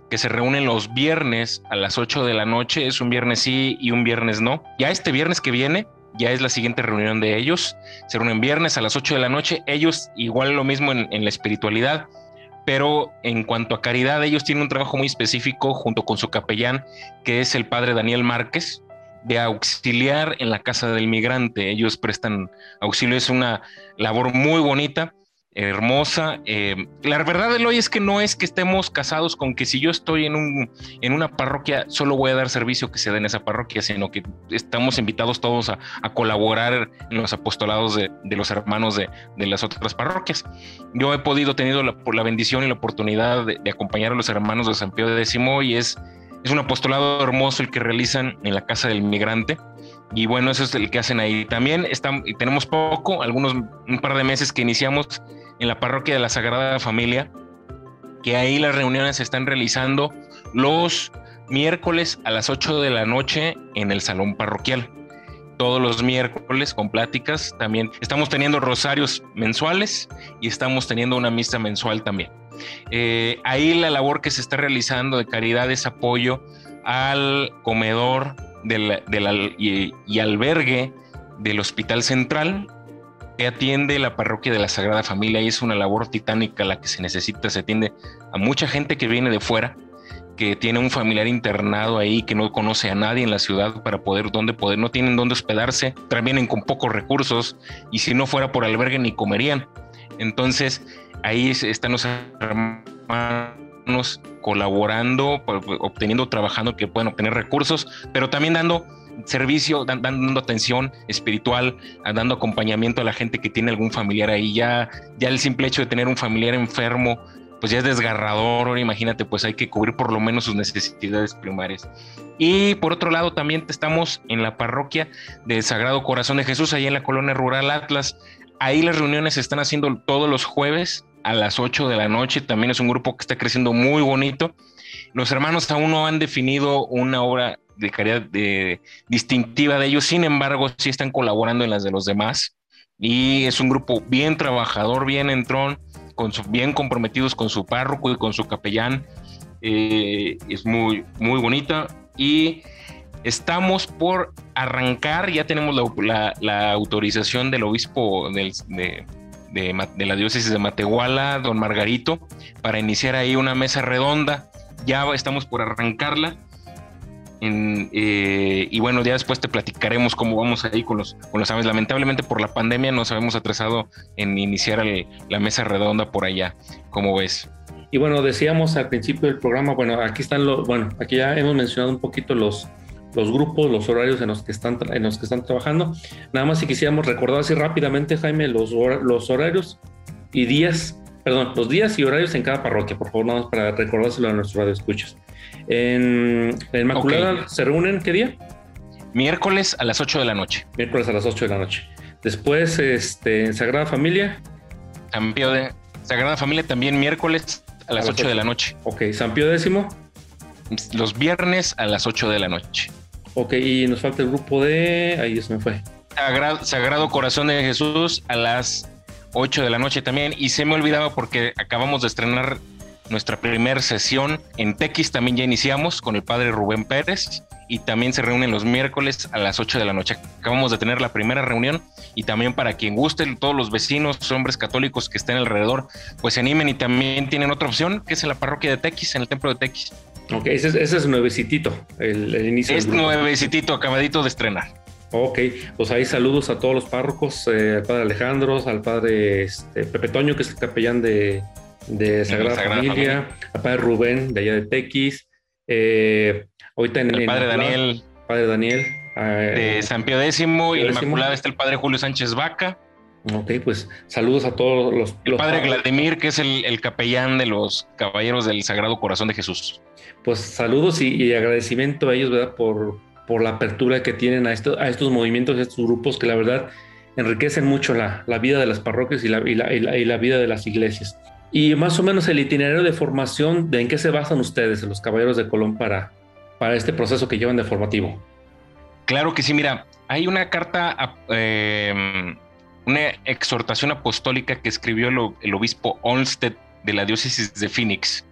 Speaker 3: que se reúnen los viernes a las 8 de la noche. Es un viernes sí y un viernes no. Ya este viernes que viene, ya es la siguiente reunión de ellos. Se reúnen viernes a las 8 de la noche. Ellos igual lo mismo en, en la espiritualidad, pero en cuanto a caridad, ellos tienen un trabajo muy específico junto con su capellán, que es el padre Daniel Márquez, de auxiliar en la casa del migrante. Ellos prestan auxilio, es una labor muy bonita hermosa. Eh, la verdad de hoy es que no es que estemos casados con que si yo estoy en, un, en una parroquia, solo voy a dar servicio que se dé en esa parroquia, sino que estamos invitados todos a, colaborar en los apostolados de, los hermanos de, las otras parroquias. Yo he podido, tenido la, por la bendición y la oportunidad de, acompañar a los hermanos de San Pío X y es, es un apostolado hermoso el que realizan en la Casa del Migrante. Y bueno, eso es el que hacen ahí. También están, tenemos poco, algunos, un par de meses que iniciamos en la parroquia de la Sagrada Familia, que ahí las reuniones se están realizando los miércoles a las 8 de la noche en el salón parroquial. Todos los miércoles con pláticas también. Estamos teniendo rosarios mensuales y estamos teniendo una misa mensual también. Eh, ahí la labor que se está realizando de caridad es apoyo al comedor del, y albergue del Hospital Central que atiende la parroquia de la Sagrada Familia y es una labor titánica la que se necesita. Se atiende a mucha gente que viene de fuera, que tiene un familiar internado ahí, que no conoce a nadie en la ciudad para poder, dónde poder, no tienen dónde hospedarse, vienen con pocos recursos y si no fuera por albergue ni comerían. Entonces ahí están los hermanos colaborando, obteniendo, trabajando, que pueden obtener recursos, pero también dando servicio, dando atención espiritual, dando acompañamiento a la gente que tiene algún familiar ahí. Ya, ya el simple hecho de tener un familiar enfermo, pues ya es desgarrador. Ahora imagínate, pues hay que cubrir por lo menos sus necesidades primarias. Y por otro lado, también estamos en la parroquia del Sagrado Corazón de Jesús, ahí en la colonia rural Atlas. Ahí las reuniones se están haciendo todos los jueves a las 8 de la noche. También es un grupo que está creciendo muy bonito. Los hermanos aún no han definido una obra de caridad de, distintiva de ellos, sin embargo, sí están colaborando en las de los demás y es un grupo bien trabajador, bien entrón, con su, bien comprometidos con su párroco y con su capellán. Eh, es muy, muy bonita y estamos por arrancar, ya tenemos la, autorización del obispo de, de, la diócesis de Matehuala, don Margarito, para iniciar ahí una mesa redonda. Ya estamos por arrancarla eh, y bueno, ya después te platicaremos cómo vamos ahí con los, con los aves. Lamentablemente por la pandemia nos habíamos atrasado en iniciar la mesa redonda por allá. ¿Cómo ves?
Speaker 2: Y bueno, decíamos al principio del programa, bueno, aquí están los, bueno, aquí ya hemos mencionado un poquito los, los grupos, los horarios en los que están, en los que están trabajando. Nada más si quisiéramos recordar así rápidamente, Jaime, los, los horarios y días, perdón, los días y horarios en cada parroquia, por favor, nada más para recordárselo a nuestros radioescuchas. En, Inmaculada se reúnen, ¿qué día?
Speaker 3: Miércoles a las 8 de la noche.
Speaker 2: Miércoles a las 8 de la noche. Después, este, en Sagrada Familia.
Speaker 3: San Pío de Sagrada Familia también miércoles a las, 8, de la noche.
Speaker 2: Ok, San Pío décimo.
Speaker 3: Los viernes a las 8 de la noche.
Speaker 2: Ok, y nos falta el grupo de. Ahí se me fue.
Speaker 3: Sagrado, Corazón de Jesús a las 8 de la noche también. Y se me olvidaba porque acabamos de estrenar nuestra primera sesión en Tequis también ya iniciamos con el padre Rubén Pérez y también se reúnen los miércoles a las 8 de la noche. Acabamos de tener la primera reunión y también para quien guste, todos los vecinos, hombres católicos que estén alrededor, pues se animen y también tienen otra opción que es en la parroquia de Tequis, en el templo de Tequis.
Speaker 2: Ok, ese es, ese es nuevecitito, el, inicio.
Speaker 3: Es nuevecitito, acabadito de estrenar.
Speaker 2: Ok, pues ahí saludos a todos los párrocos, eh, al padre Alejandro, al padre este, Pepe Toño, que es el capellán de, de Sagrada, Familia, a padre Rubén de allá de Tequis, eh, ahorita en
Speaker 3: el padre Daniel,
Speaker 2: padre Daniel
Speaker 3: de San Pío X y Inmaculada está el padre Julio Sánchez Vaca.
Speaker 2: Ok, pues saludos a todos los...
Speaker 3: El padre Vladimir, que es el, capellán de los Caballeros del Sagrado Corazón de Jesús.
Speaker 2: Pues saludos y, agradecimiento a ellos, ¿verdad? Por, por la apertura que tienen a, esto, a estos movimientos, a estos grupos que la verdad enriquecen mucho la, vida de las parroquias y la, y la, vida de las iglesias. Y más o menos el itinerario de formación, ¿de en qué se basan ustedes, los Caballeros de Colón, para, para este proceso que llevan de formativo?
Speaker 3: Claro que sí, mira, hay una carta, eh, una exhortación apostólica que escribió el, obispo Olmsted de la diócesis de Phoenix,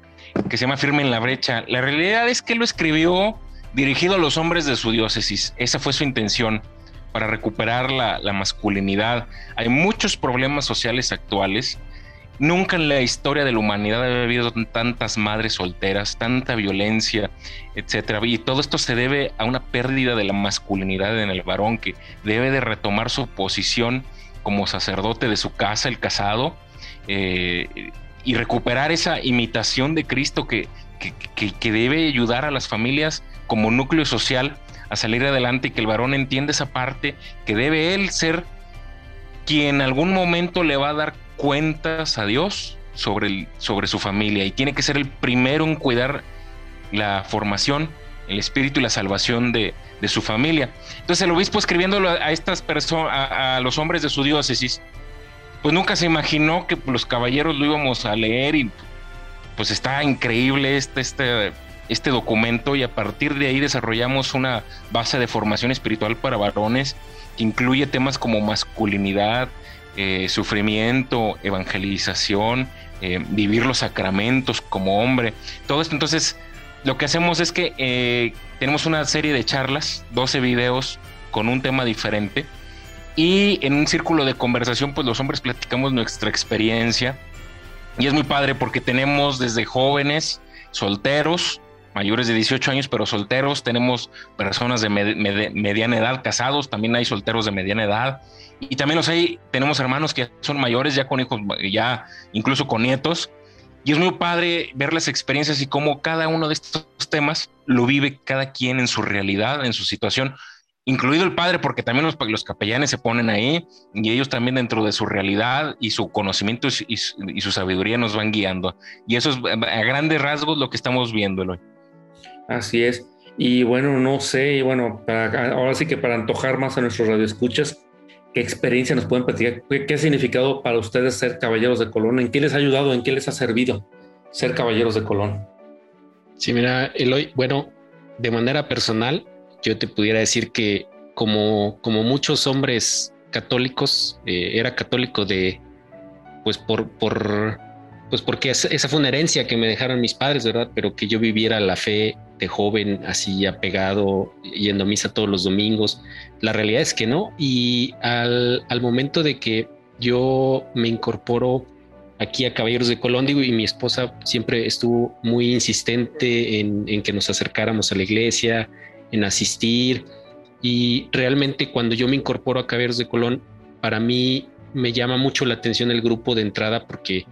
Speaker 3: que se llama Firme en la brecha. La realidad es que lo escribió dirigido a los hombres de su diócesis. Esa fue su intención para recuperar la masculinidad. Hay muchos problemas sociales actuales Nunca en la historia de la humanidad ha habido tantas madres solteras, tanta violencia, etcétera. Y todo esto se debe a una pérdida de la masculinidad en el varón que debe de retomar su posición como sacerdote de su casa, el casado, eh, y recuperar esa imitación de Cristo que, que, debe ayudar a las familias como núcleo social a salir adelante y que el varón entienda esa parte que debe él ser quien en algún momento le va a dar cuentas a Dios sobre, el, sobre su familia y tiene que ser el primero en cuidar la formación, el espíritu y la salvación de, su familia. Entonces el obispo escribiéndolo a estas personas, a, los hombres de su diócesis, pues nunca se imaginó que los caballeros lo íbamos a leer y pues está increíble este, este, este documento y a partir de ahí desarrollamos una base de formación espiritual para varones que incluye temas como masculinidad, eh, sufrimiento, evangelización, eh, vivir los sacramentos como hombre, todo esto. Entonces, lo que hacemos es que eh, tenemos una serie de charlas, 12 videos con un tema diferente y en un círculo de conversación, pues los hombres platicamos nuestra experiencia y es muy padre porque tenemos desde jóvenes, solteros, mayores de 18 años, pero solteros, tenemos personas de mediana edad, casados, también hay solteros de mediana edad, y también los hay, tenemos hermanos que son mayores, ya con hijos, ya incluso con nietos. Y es muy padre ver las experiencias y cómo cada uno de estos temas lo vive cada quien en su realidad, en su situación, incluido el padre, porque también los, los capellanes se ponen ahí y ellos también dentro de su realidad y su conocimiento y, su sabiduría nos van guiando. Y eso es a grandes rasgos lo que estamos viendo hoy.
Speaker 2: Así es. Y bueno, no sé, y bueno, ahora sí que para antojar más a nuestros radioescuchas, ¿Qué experiencia nos pueden platicar? ¿Qué, ha significado para ustedes ser caballeros de Colón? ¿En qué les ha ayudado? ¿En qué les ha servido ser caballeros de Colón?
Speaker 4: Sí, mira, Eloy, bueno, de manera personal, yo te pudiera decir que como, como muchos hombres católicos, eh, era católico de, pues por, por, pues porque esa fue una herencia que me dejaron mis padres, ¿verdad? Pero que yo viviera la fe de joven así apegado, yendo a misa todos los domingos. La realidad es que no. Y al, momento de que yo me incorporo aquí a Caballeros de Colón, digo, y mi esposa siempre estuvo muy insistente en, en, que nos acercáramos a la iglesia, en asistir. Y realmente cuando yo me incorporo a Caballeros de Colón, para mí me llama mucho la atención el grupo de entrada porque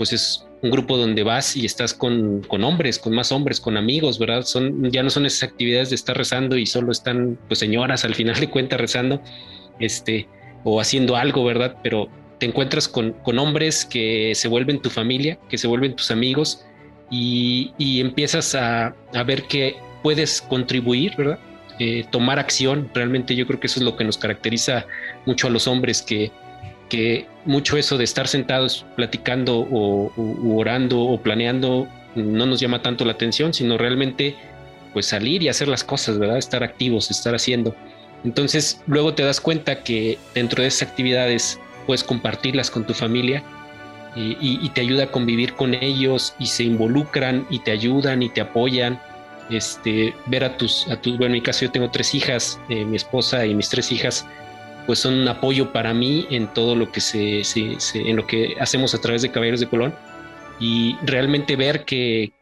Speaker 4: pues es un grupo donde vas y estás con, hombres, con más hombres, con amigos, ¿verdad? Son, ya no son esas actividades de estar rezando y solo están, pues señoras al final de cuentas rezando, este, o haciendo algo, ¿verdad? Pero te encuentras con, con hombres que se vuelven tu familia, que se vuelven tus amigos y, empiezas a, ver que puedes contribuir, ¿verdad? Eh, tomar acción, realmente yo creo que eso es lo que nos caracteriza mucho a los hombres, que, que mucho eso de estar sentados platicando o, orando o planeando no nos llama tanto la atención, sino realmente pues salir y hacer las cosas, ¿verdad? Estar activos, estar haciendo. Entonces luego te das cuenta que dentro de esas actividades puedes compartirlas con tu familia y, te ayuda a convivir con ellos y se involucran y te ayudan y te apoyan. Este, ver a tus, a tus, bueno, en mi caso yo tengo tres hijas, eh, mi esposa y mis tres hijas, pues son un apoyo para mí en todo lo que se, en lo que hacemos a través de Caballeros de Colón y realmente ver que,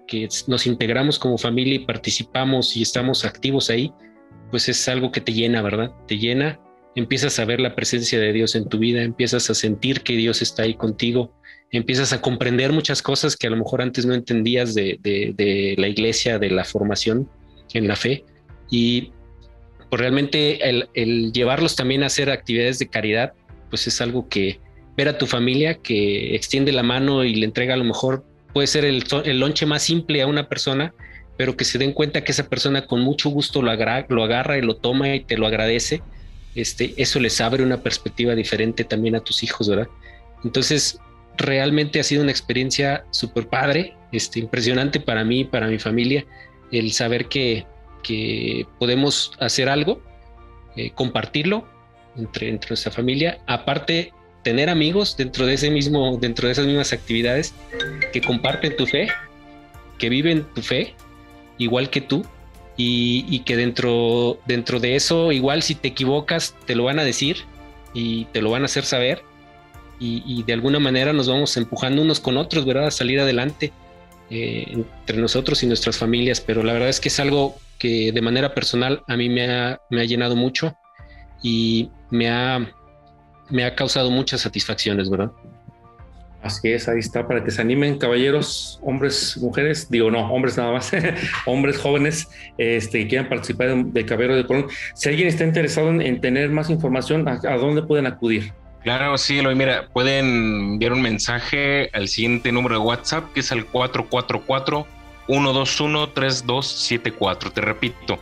Speaker 4: nos integramos como familia y participamos y estamos activos ahí, pues es algo que te llena, ¿verdad? Te llena, empiezas a ver la presencia de Dios en tu vida, empiezas a sentir que Dios está ahí contigo, empiezas a comprender muchas cosas que a lo mejor antes no entendías de, de la iglesia, de la formación en la fe. Y pues realmente el, llevarlos también a hacer actividades de caridad, pues es algo que ver a tu familia que extiende la mano y le entrega a lo mejor, puede ser el, el lonche más simple a una persona, pero que se den cuenta que esa persona con mucho gusto lo, agarra, lo agarra y lo toma y te lo agradece, este, eso les abre una perspectiva diferente también a tus hijos, ¿verdad? Entonces, realmente ha sido una experiencia súper padre, este, impresionante para mí, para mi familia, el saber que, que podemos hacer algo, eh, compartirlo entre, entre nuestra familia, aparte tener amigos dentro de ese mismo, dentro de esas mismas actividades que comparten tu fe, que viven tu fe, igual que tú, y, que dentro, dentro de eso, igual si te equivocas, te lo van a decir y te lo van a hacer saber. Y, de alguna manera nos vamos empujando unos con otros, ¿verdad? A salir adelante eh, entre nosotros y nuestras familias. Pero la verdad es que es algo que de manera personal a mí me ha, me ha llenado mucho y me ha, me ha causado muchas satisfacciones, ¿verdad?
Speaker 2: Así es, ahí está, para que se animen, caballeros, hombres, mujeres, digo no, hombres nada más, hombres jóvenes este, que quieran participar de, Caballero de Colón. Si alguien está interesado en, tener más información, ¿a, dónde pueden acudir?
Speaker 3: Claro, sí, lo mira, pueden enviar un mensaje al siguiente número de WhatsApp, que es al 444 121-3274. Te repito,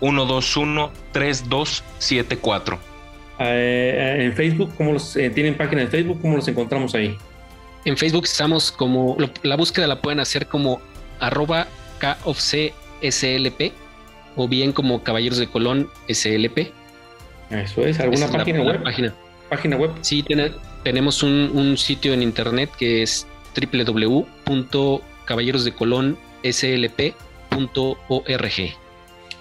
Speaker 3: 444-121-3274.
Speaker 2: Eh, en Facebook, ¿cómo los, eh, ¿tienen página de Facebook? ¿Cómo los encontramos ahí?
Speaker 4: En Facebook estamos como, la búsqueda la pueden hacer como arroba KOFCSLP o bien como Caballeros de Colón SLP.
Speaker 2: Eso es, ¿alguna página web?
Speaker 4: Página.
Speaker 2: página. web?
Speaker 4: Sí, tenemos un, un, sitio en internet que es www www.caballerosdecolonslp.org.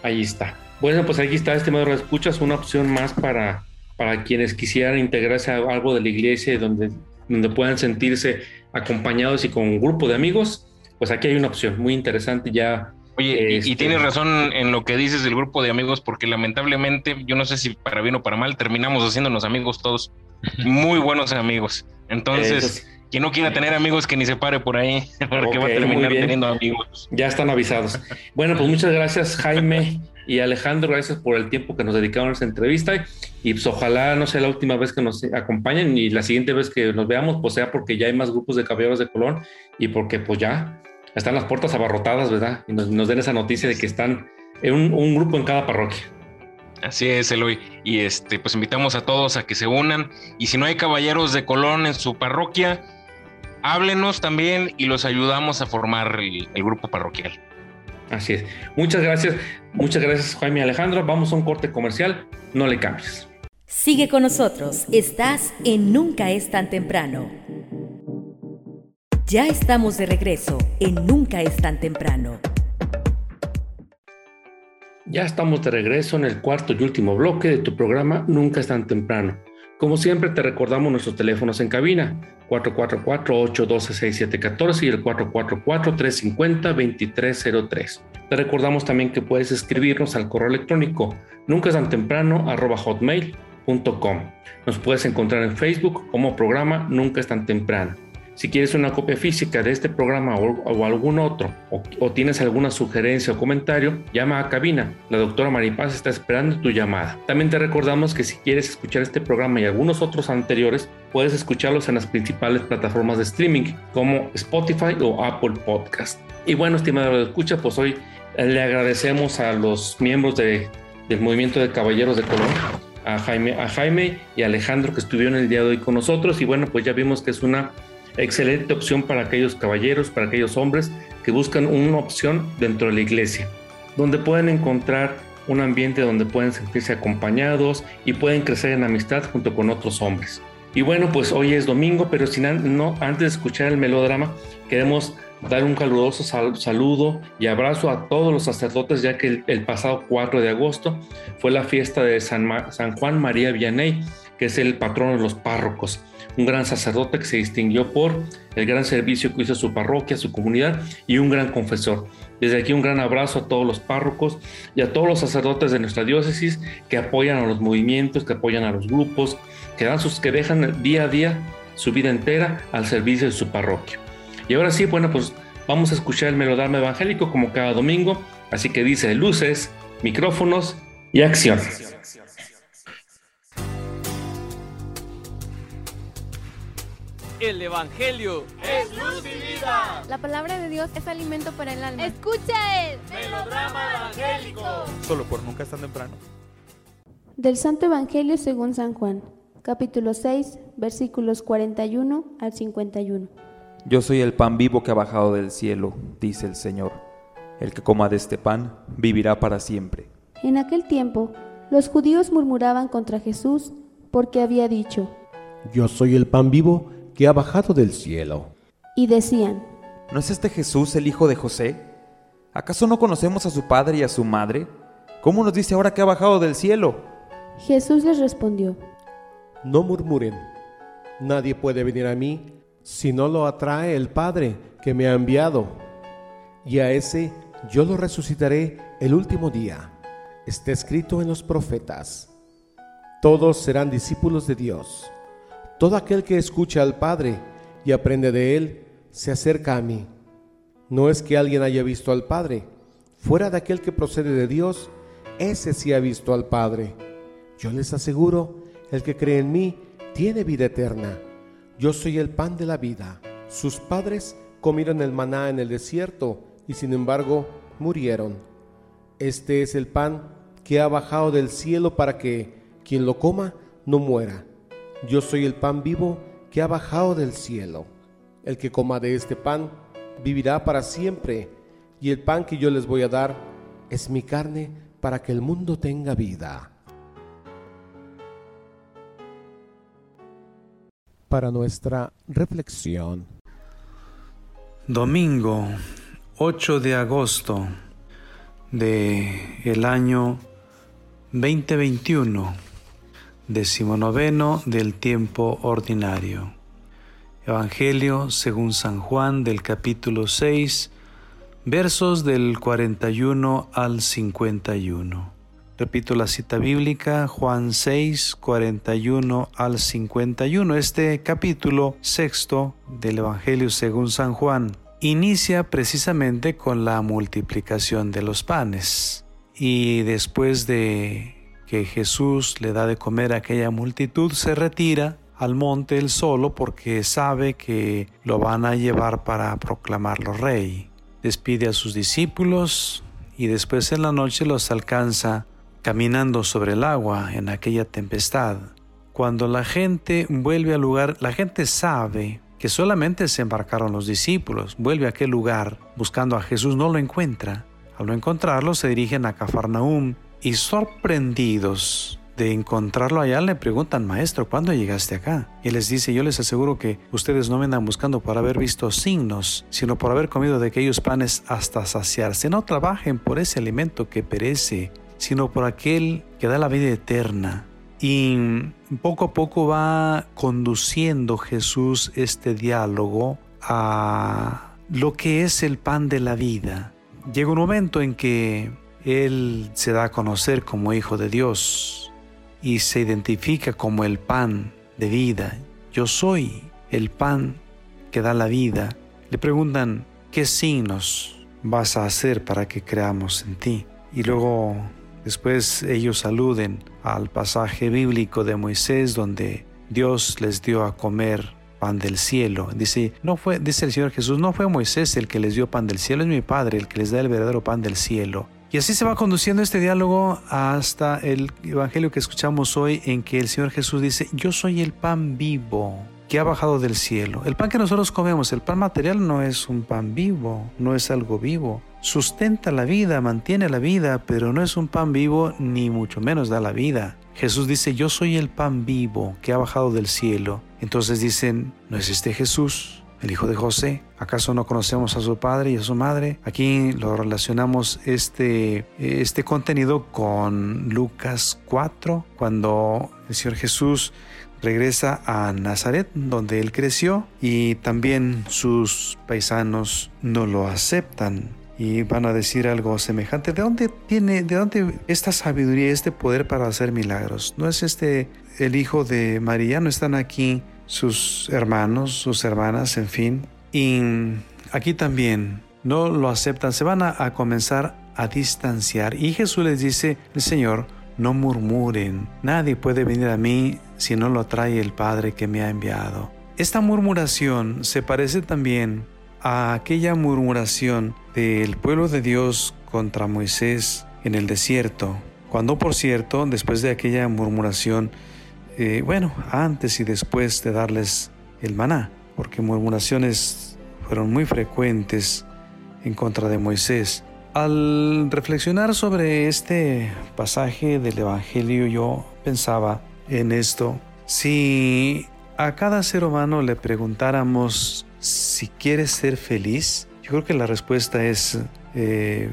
Speaker 2: Ahí está. Bueno, pues aquí está este modo de escuchas, una opción más para para quienes quisieran integrarse a algo de la iglesia donde, donde puedan sentirse acompañados y con un grupo de amigos, pues aquí hay una opción muy interesante ya.
Speaker 3: Oye, y, este, tienes razón en lo que dices del grupo de amigos, porque lamentablemente, yo no sé si para bien o para mal, terminamos haciéndonos amigos todos, muy buenos amigos. Entonces, quien no quiera tener amigos, que ni se pare por ahí, porque va a terminar teniendo amigos.
Speaker 2: Ya están avisados. Bueno, pues muchas gracias, Jaime. Y Alejandro, gracias por el tiempo que nos dedicaron a esta entrevista. Y pues ojalá no sea la última vez que nos acompañen y la siguiente vez que nos veamos, pues sea porque ya hay más grupos de caballeros de Colón y porque pues ya están las puertas abarrotadas, ¿verdad? Y nos, den esa noticia de que están en un, grupo en cada parroquia.
Speaker 3: Así es, Eloy. Y este, pues invitamos a todos a que se unan. Y si no hay caballeros de Colón en su parroquia, háblenos también y los ayudamos a formar el grupo parroquial.
Speaker 2: Así es. Muchas gracias. Muchas gracias, Jaime y Alejandro. Vamos a un corte comercial. No le cambies.
Speaker 5: Sigue con nosotros. Estás en Nunca es tan temprano. Ya estamos de regreso en Nunca es tan temprano.
Speaker 2: Ya estamos de regreso en el cuarto y último bloque de tu programa Nunca es tan temprano. Como siempre te recordamos nuestros teléfonos en cabina 444-812-6714 y el 444-350-2303. Te recordamos también que puedes escribirnos al correo electrónico nunca tan temprano hotmail.com. Nos puedes encontrar en Facebook como programa Nunca es tan temprano. Si quieres una copia física de este programa o, algún otro, o, tienes alguna sugerencia o comentario, llama a cabina. La doctora Maripaz está esperando tu llamada. También te recordamos que si quieres escuchar este programa y algunos otros anteriores, puedes escucharlos en las principales plataformas de streaming como Spotify o Apple Podcast. Y bueno, estimado de escucha, pues hoy le agradecemos a los miembros del movimiento de Caballeros de Colón, a Jaime, a Jaime y a Alejandro que estuvieron el día de hoy con nosotros. Y bueno, pues ya vimos que es una excelente opción para aquellos caballeros, para aquellos hombres que buscan una opción dentro de la iglesia, donde pueden encontrar un ambiente donde pueden sentirse acompañados y pueden crecer en amistad junto con otros hombres. Y bueno, pues hoy es domingo, pero sin no, antes de escuchar el melodrama, queremos dar un caluroso saludo y abrazo a todos los sacerdotes, ya que el, pasado 4 de agosto fue la fiesta de San, San Juan María Vianney, que es el patrono de los párrocos un gran sacerdote que se distinguió por el gran servicio que hizo a su parroquia, su comunidad y un gran confesor. Desde aquí un gran abrazo a todos los párrocos y a todos los sacerdotes de nuestra diócesis que apoyan a los movimientos, que apoyan a los grupos, que, dan sus, que dejan día a día su vida entera al servicio de su parroquia. Y ahora sí, bueno, pues vamos a escuchar el melodrama evangélico como cada domingo, así que dice luces, micrófonos y acción.
Speaker 6: El Evangelio
Speaker 7: es luz y vida.
Speaker 8: La palabra de Dios es alimento para el alma.
Speaker 9: Escucha el
Speaker 7: melodrama evangélico.
Speaker 10: Solo por nunca es tan temprano.
Speaker 11: Del Santo Evangelio según San Juan, capítulo 6, versículos 41 al 51.
Speaker 10: Yo soy el pan vivo que ha bajado del cielo, dice el Señor. El que coma de este pan vivirá para siempre.
Speaker 11: En aquel tiempo, los judíos murmuraban contra Jesús porque había dicho,
Speaker 12: Yo soy el pan vivo que ha bajado del cielo.
Speaker 11: Y decían,
Speaker 10: ¿no es este Jesús el hijo de José? ¿Acaso no conocemos a su padre y a su madre? ¿Cómo nos dice ahora que ha bajado del cielo?
Speaker 11: Jesús les respondió,
Speaker 12: No murmuren, nadie puede venir a mí si no lo atrae el Padre que me ha enviado. Y a ese yo lo resucitaré el último día. Está escrito en los profetas. Todos serán discípulos de Dios. Todo aquel que escucha al Padre y aprende de Él, se acerca a mí. No es que alguien haya visto al Padre. Fuera de aquel que procede de Dios, ese sí ha visto al Padre. Yo les aseguro, el que cree en mí tiene vida eterna. Yo soy el pan de la vida. Sus padres comieron el maná en el desierto y sin embargo murieron. Este es el pan que ha bajado del cielo para que quien lo coma no muera. Yo soy el pan vivo que ha bajado del cielo. El que coma de este pan vivirá para siempre, y el pan que yo les voy a dar es mi carne para que el mundo tenga vida. Para nuestra reflexión.
Speaker 13: Domingo 8 de agosto de el año 2021, decimonoveno del tiempo ordinario. Evangelio según San Juan del capítulo 6, versos del 41 al 51. Repito la cita bíblica, Juan 6, 41 al 51. Este capítulo sexto del Evangelio según San Juan inicia precisamente con la multiplicación de los panes. Y después de que Jesús le da de comer a aquella multitud, se retira al monte él solo porque sabe que lo van a llevar para proclamarlo rey. Despide a sus discípulos y después en la noche los alcanza caminando sobre el agua en aquella tempestad. Cuando la gente vuelve al lugar, la gente sabe que solamente se embarcaron los discípulos, vuelve a aquel lugar buscando a Jesús, no lo encuentra. Al no encontrarlo se dirigen a Cafarnaúm y sorprendidos de encontrarlo allá le preguntan, maestro, ¿cuándo llegaste acá? Y les dice, yo les aseguro que ustedes no me andan buscando por haber visto signos, sino por haber comido de aquellos panes hasta saciarse. No trabajen por ese alimento que perece, sino por aquel que da la vida eterna. Y poco a poco va conduciendo Jesús este diálogo a lo que es el pan de la vida. Llega un momento en que Él se da a conocer como Hijo de Dios y se identifica como el pan de vida. Yo soy el pan que da la vida. Le preguntan, ¿qué signos vas a hacer para que creamos en ti? Y luego después ellos aluden al pasaje bíblico de Moisés donde Dios les dio a comer pan del cielo. Dice, no fue, dice el Señor Jesús, no fue Moisés el que les dio pan del cielo, es mi Padre el que les da el verdadero pan del cielo. Y así se va conduciendo este diálogo hasta el Evangelio que escuchamos hoy en que el Señor Jesús dice, yo soy el pan vivo que ha bajado del cielo. El pan que nosotros comemos, el pan material no es un pan vivo, no es algo vivo. Sustenta la vida, mantiene la vida, pero no es un pan vivo ni mucho menos da la vida. Jesús dice, yo soy el pan vivo que ha bajado del cielo. Entonces dicen, ¿no es este Jesús? El hijo de José. ¿Acaso no conocemos a su padre y a su madre? Aquí lo relacionamos este, este contenido con Lucas 4, cuando el Señor Jesús regresa a Nazaret, donde él creció, y también sus paisanos no lo aceptan y van a decir algo semejante. ¿De dónde tiene, de dónde esta sabiduría, este poder para hacer milagros? ¿No es este el hijo de María? ¿No están aquí sus hermanos, sus hermanas, en fin. Y aquí también no lo aceptan, se van a, comenzar a distanciar. Y Jesús les dice, el Señor, no murmuren, nadie puede venir a mí si no lo trae el Padre que me ha enviado. esta murmuración se parece también a aquella murmuración del pueblo de Dios contra Moisés en el desierto, cuando por cierto, después de aquella murmuración, eh, bueno, antes y después de darles el maná, porque murmuraciones fueron muy frecuentes en contra de Moisés. Al reflexionar sobre este pasaje del Evangelio, yo pensaba en esto. Si a cada ser humano le preguntáramos si quiere ser feliz, yo creo que la respuesta es eh,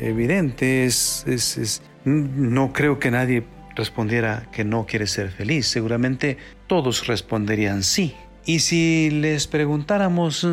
Speaker 13: evidente, es, es, no creo que nadie respondiera que no quiere ser feliz, seguramente todos responderían sí. Y si les preguntáramos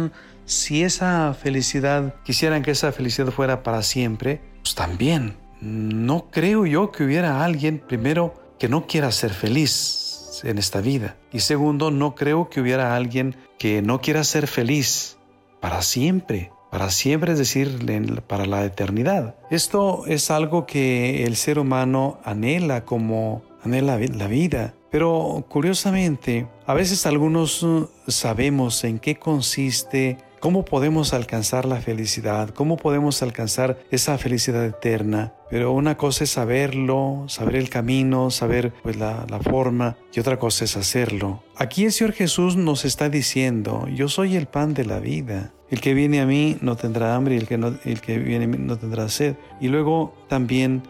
Speaker 13: si esa felicidad, quisieran que esa felicidad fuera para siempre, pues también. No creo yo que hubiera alguien, primero, que no quiera ser feliz en esta vida. Y segundo, no creo que hubiera alguien que no quiera ser feliz para siempre. Para siempre, es decir, para la eternidad. Esto es algo que el ser humano anhela como anhela la vida. Pero curiosamente, a veces algunos sabemos en qué consiste ¿Cómo podemos alcanzar la felicidad? ¿Cómo podemos alcanzar esa felicidad eterna? Pero una cosa es saberlo, saber el camino, saber pues, la, la, forma, y otra cosa es hacerlo. Aquí el Señor Jesús nos está diciendo, yo soy el pan de la vida. El que viene a mí no tendrá hambre y el que, no, el que viene a mí no tendrá sed. Y luego también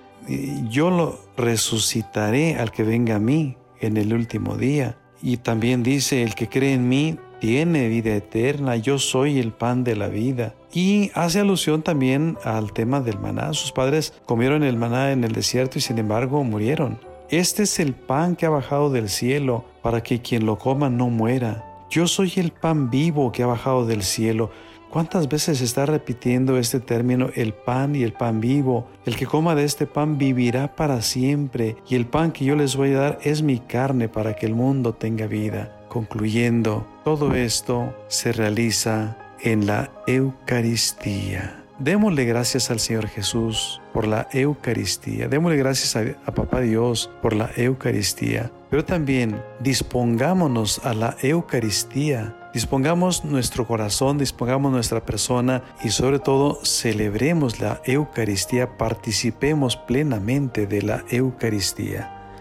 Speaker 13: yo lo resucitaré al que venga a mí en el último día. Y también dice, el que cree en mí tiene vida eterna, yo soy el pan de la vida. Y hace alusión también al tema del maná. Sus padres comieron el maná en el desierto y sin embargo murieron. Este es el pan que ha bajado del cielo para que quien lo coma no muera. Yo soy el pan vivo que ha bajado del cielo. ¿Cuántas veces está repitiendo este término, el pan y el pan vivo? El que coma de este pan vivirá para siempre, y el pan que yo les voy a dar es mi carne para que el mundo tenga vida. Concluyendo, todo esto se realiza en la Eucaristía. Démosle gracias al Señor Jesús por la Eucaristía. Démosle gracias a, Papá Dios por la Eucaristía. Pero también dispongámonos a la Eucaristía. Dispongamos nuestro corazón, dispongamos nuestra persona y sobre todo celebremos la Eucaristía, participemos plenamente de la Eucaristía.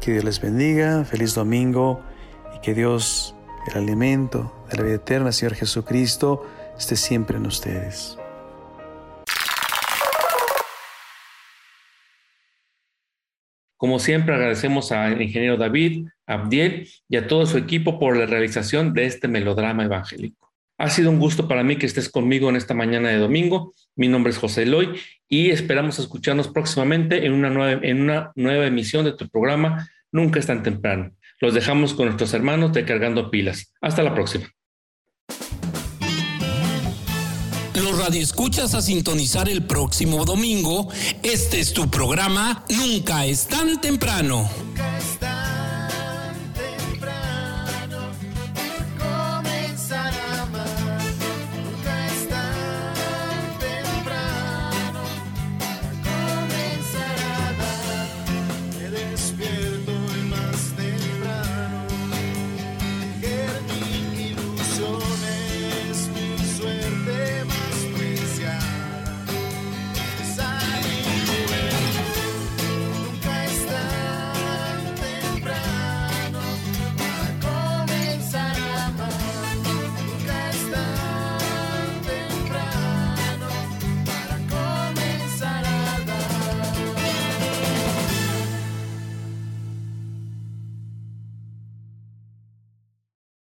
Speaker 13: Que Dios les bendiga, feliz domingo que Dios, el alimento de la vida eterna, Señor Jesucristo, esté siempre en ustedes.
Speaker 2: Como siempre, agradecemos al ingeniero David, Abdiel y a todo su equipo por la realización de este melodrama evangélico. Ha sido un gusto para mí que estés conmigo en esta mañana de domingo. Mi nombre es José Eloy y esperamos escucharnos próximamente en una nueva, emisión de tu programa Nunca es tan temprano. Los dejamos con nuestros hermanos de Cargando Pilas. Hasta la próxima.
Speaker 6: Radioescuchas a sintonizar el próximo domingo. Este es tu programa Nunca es tan temprano.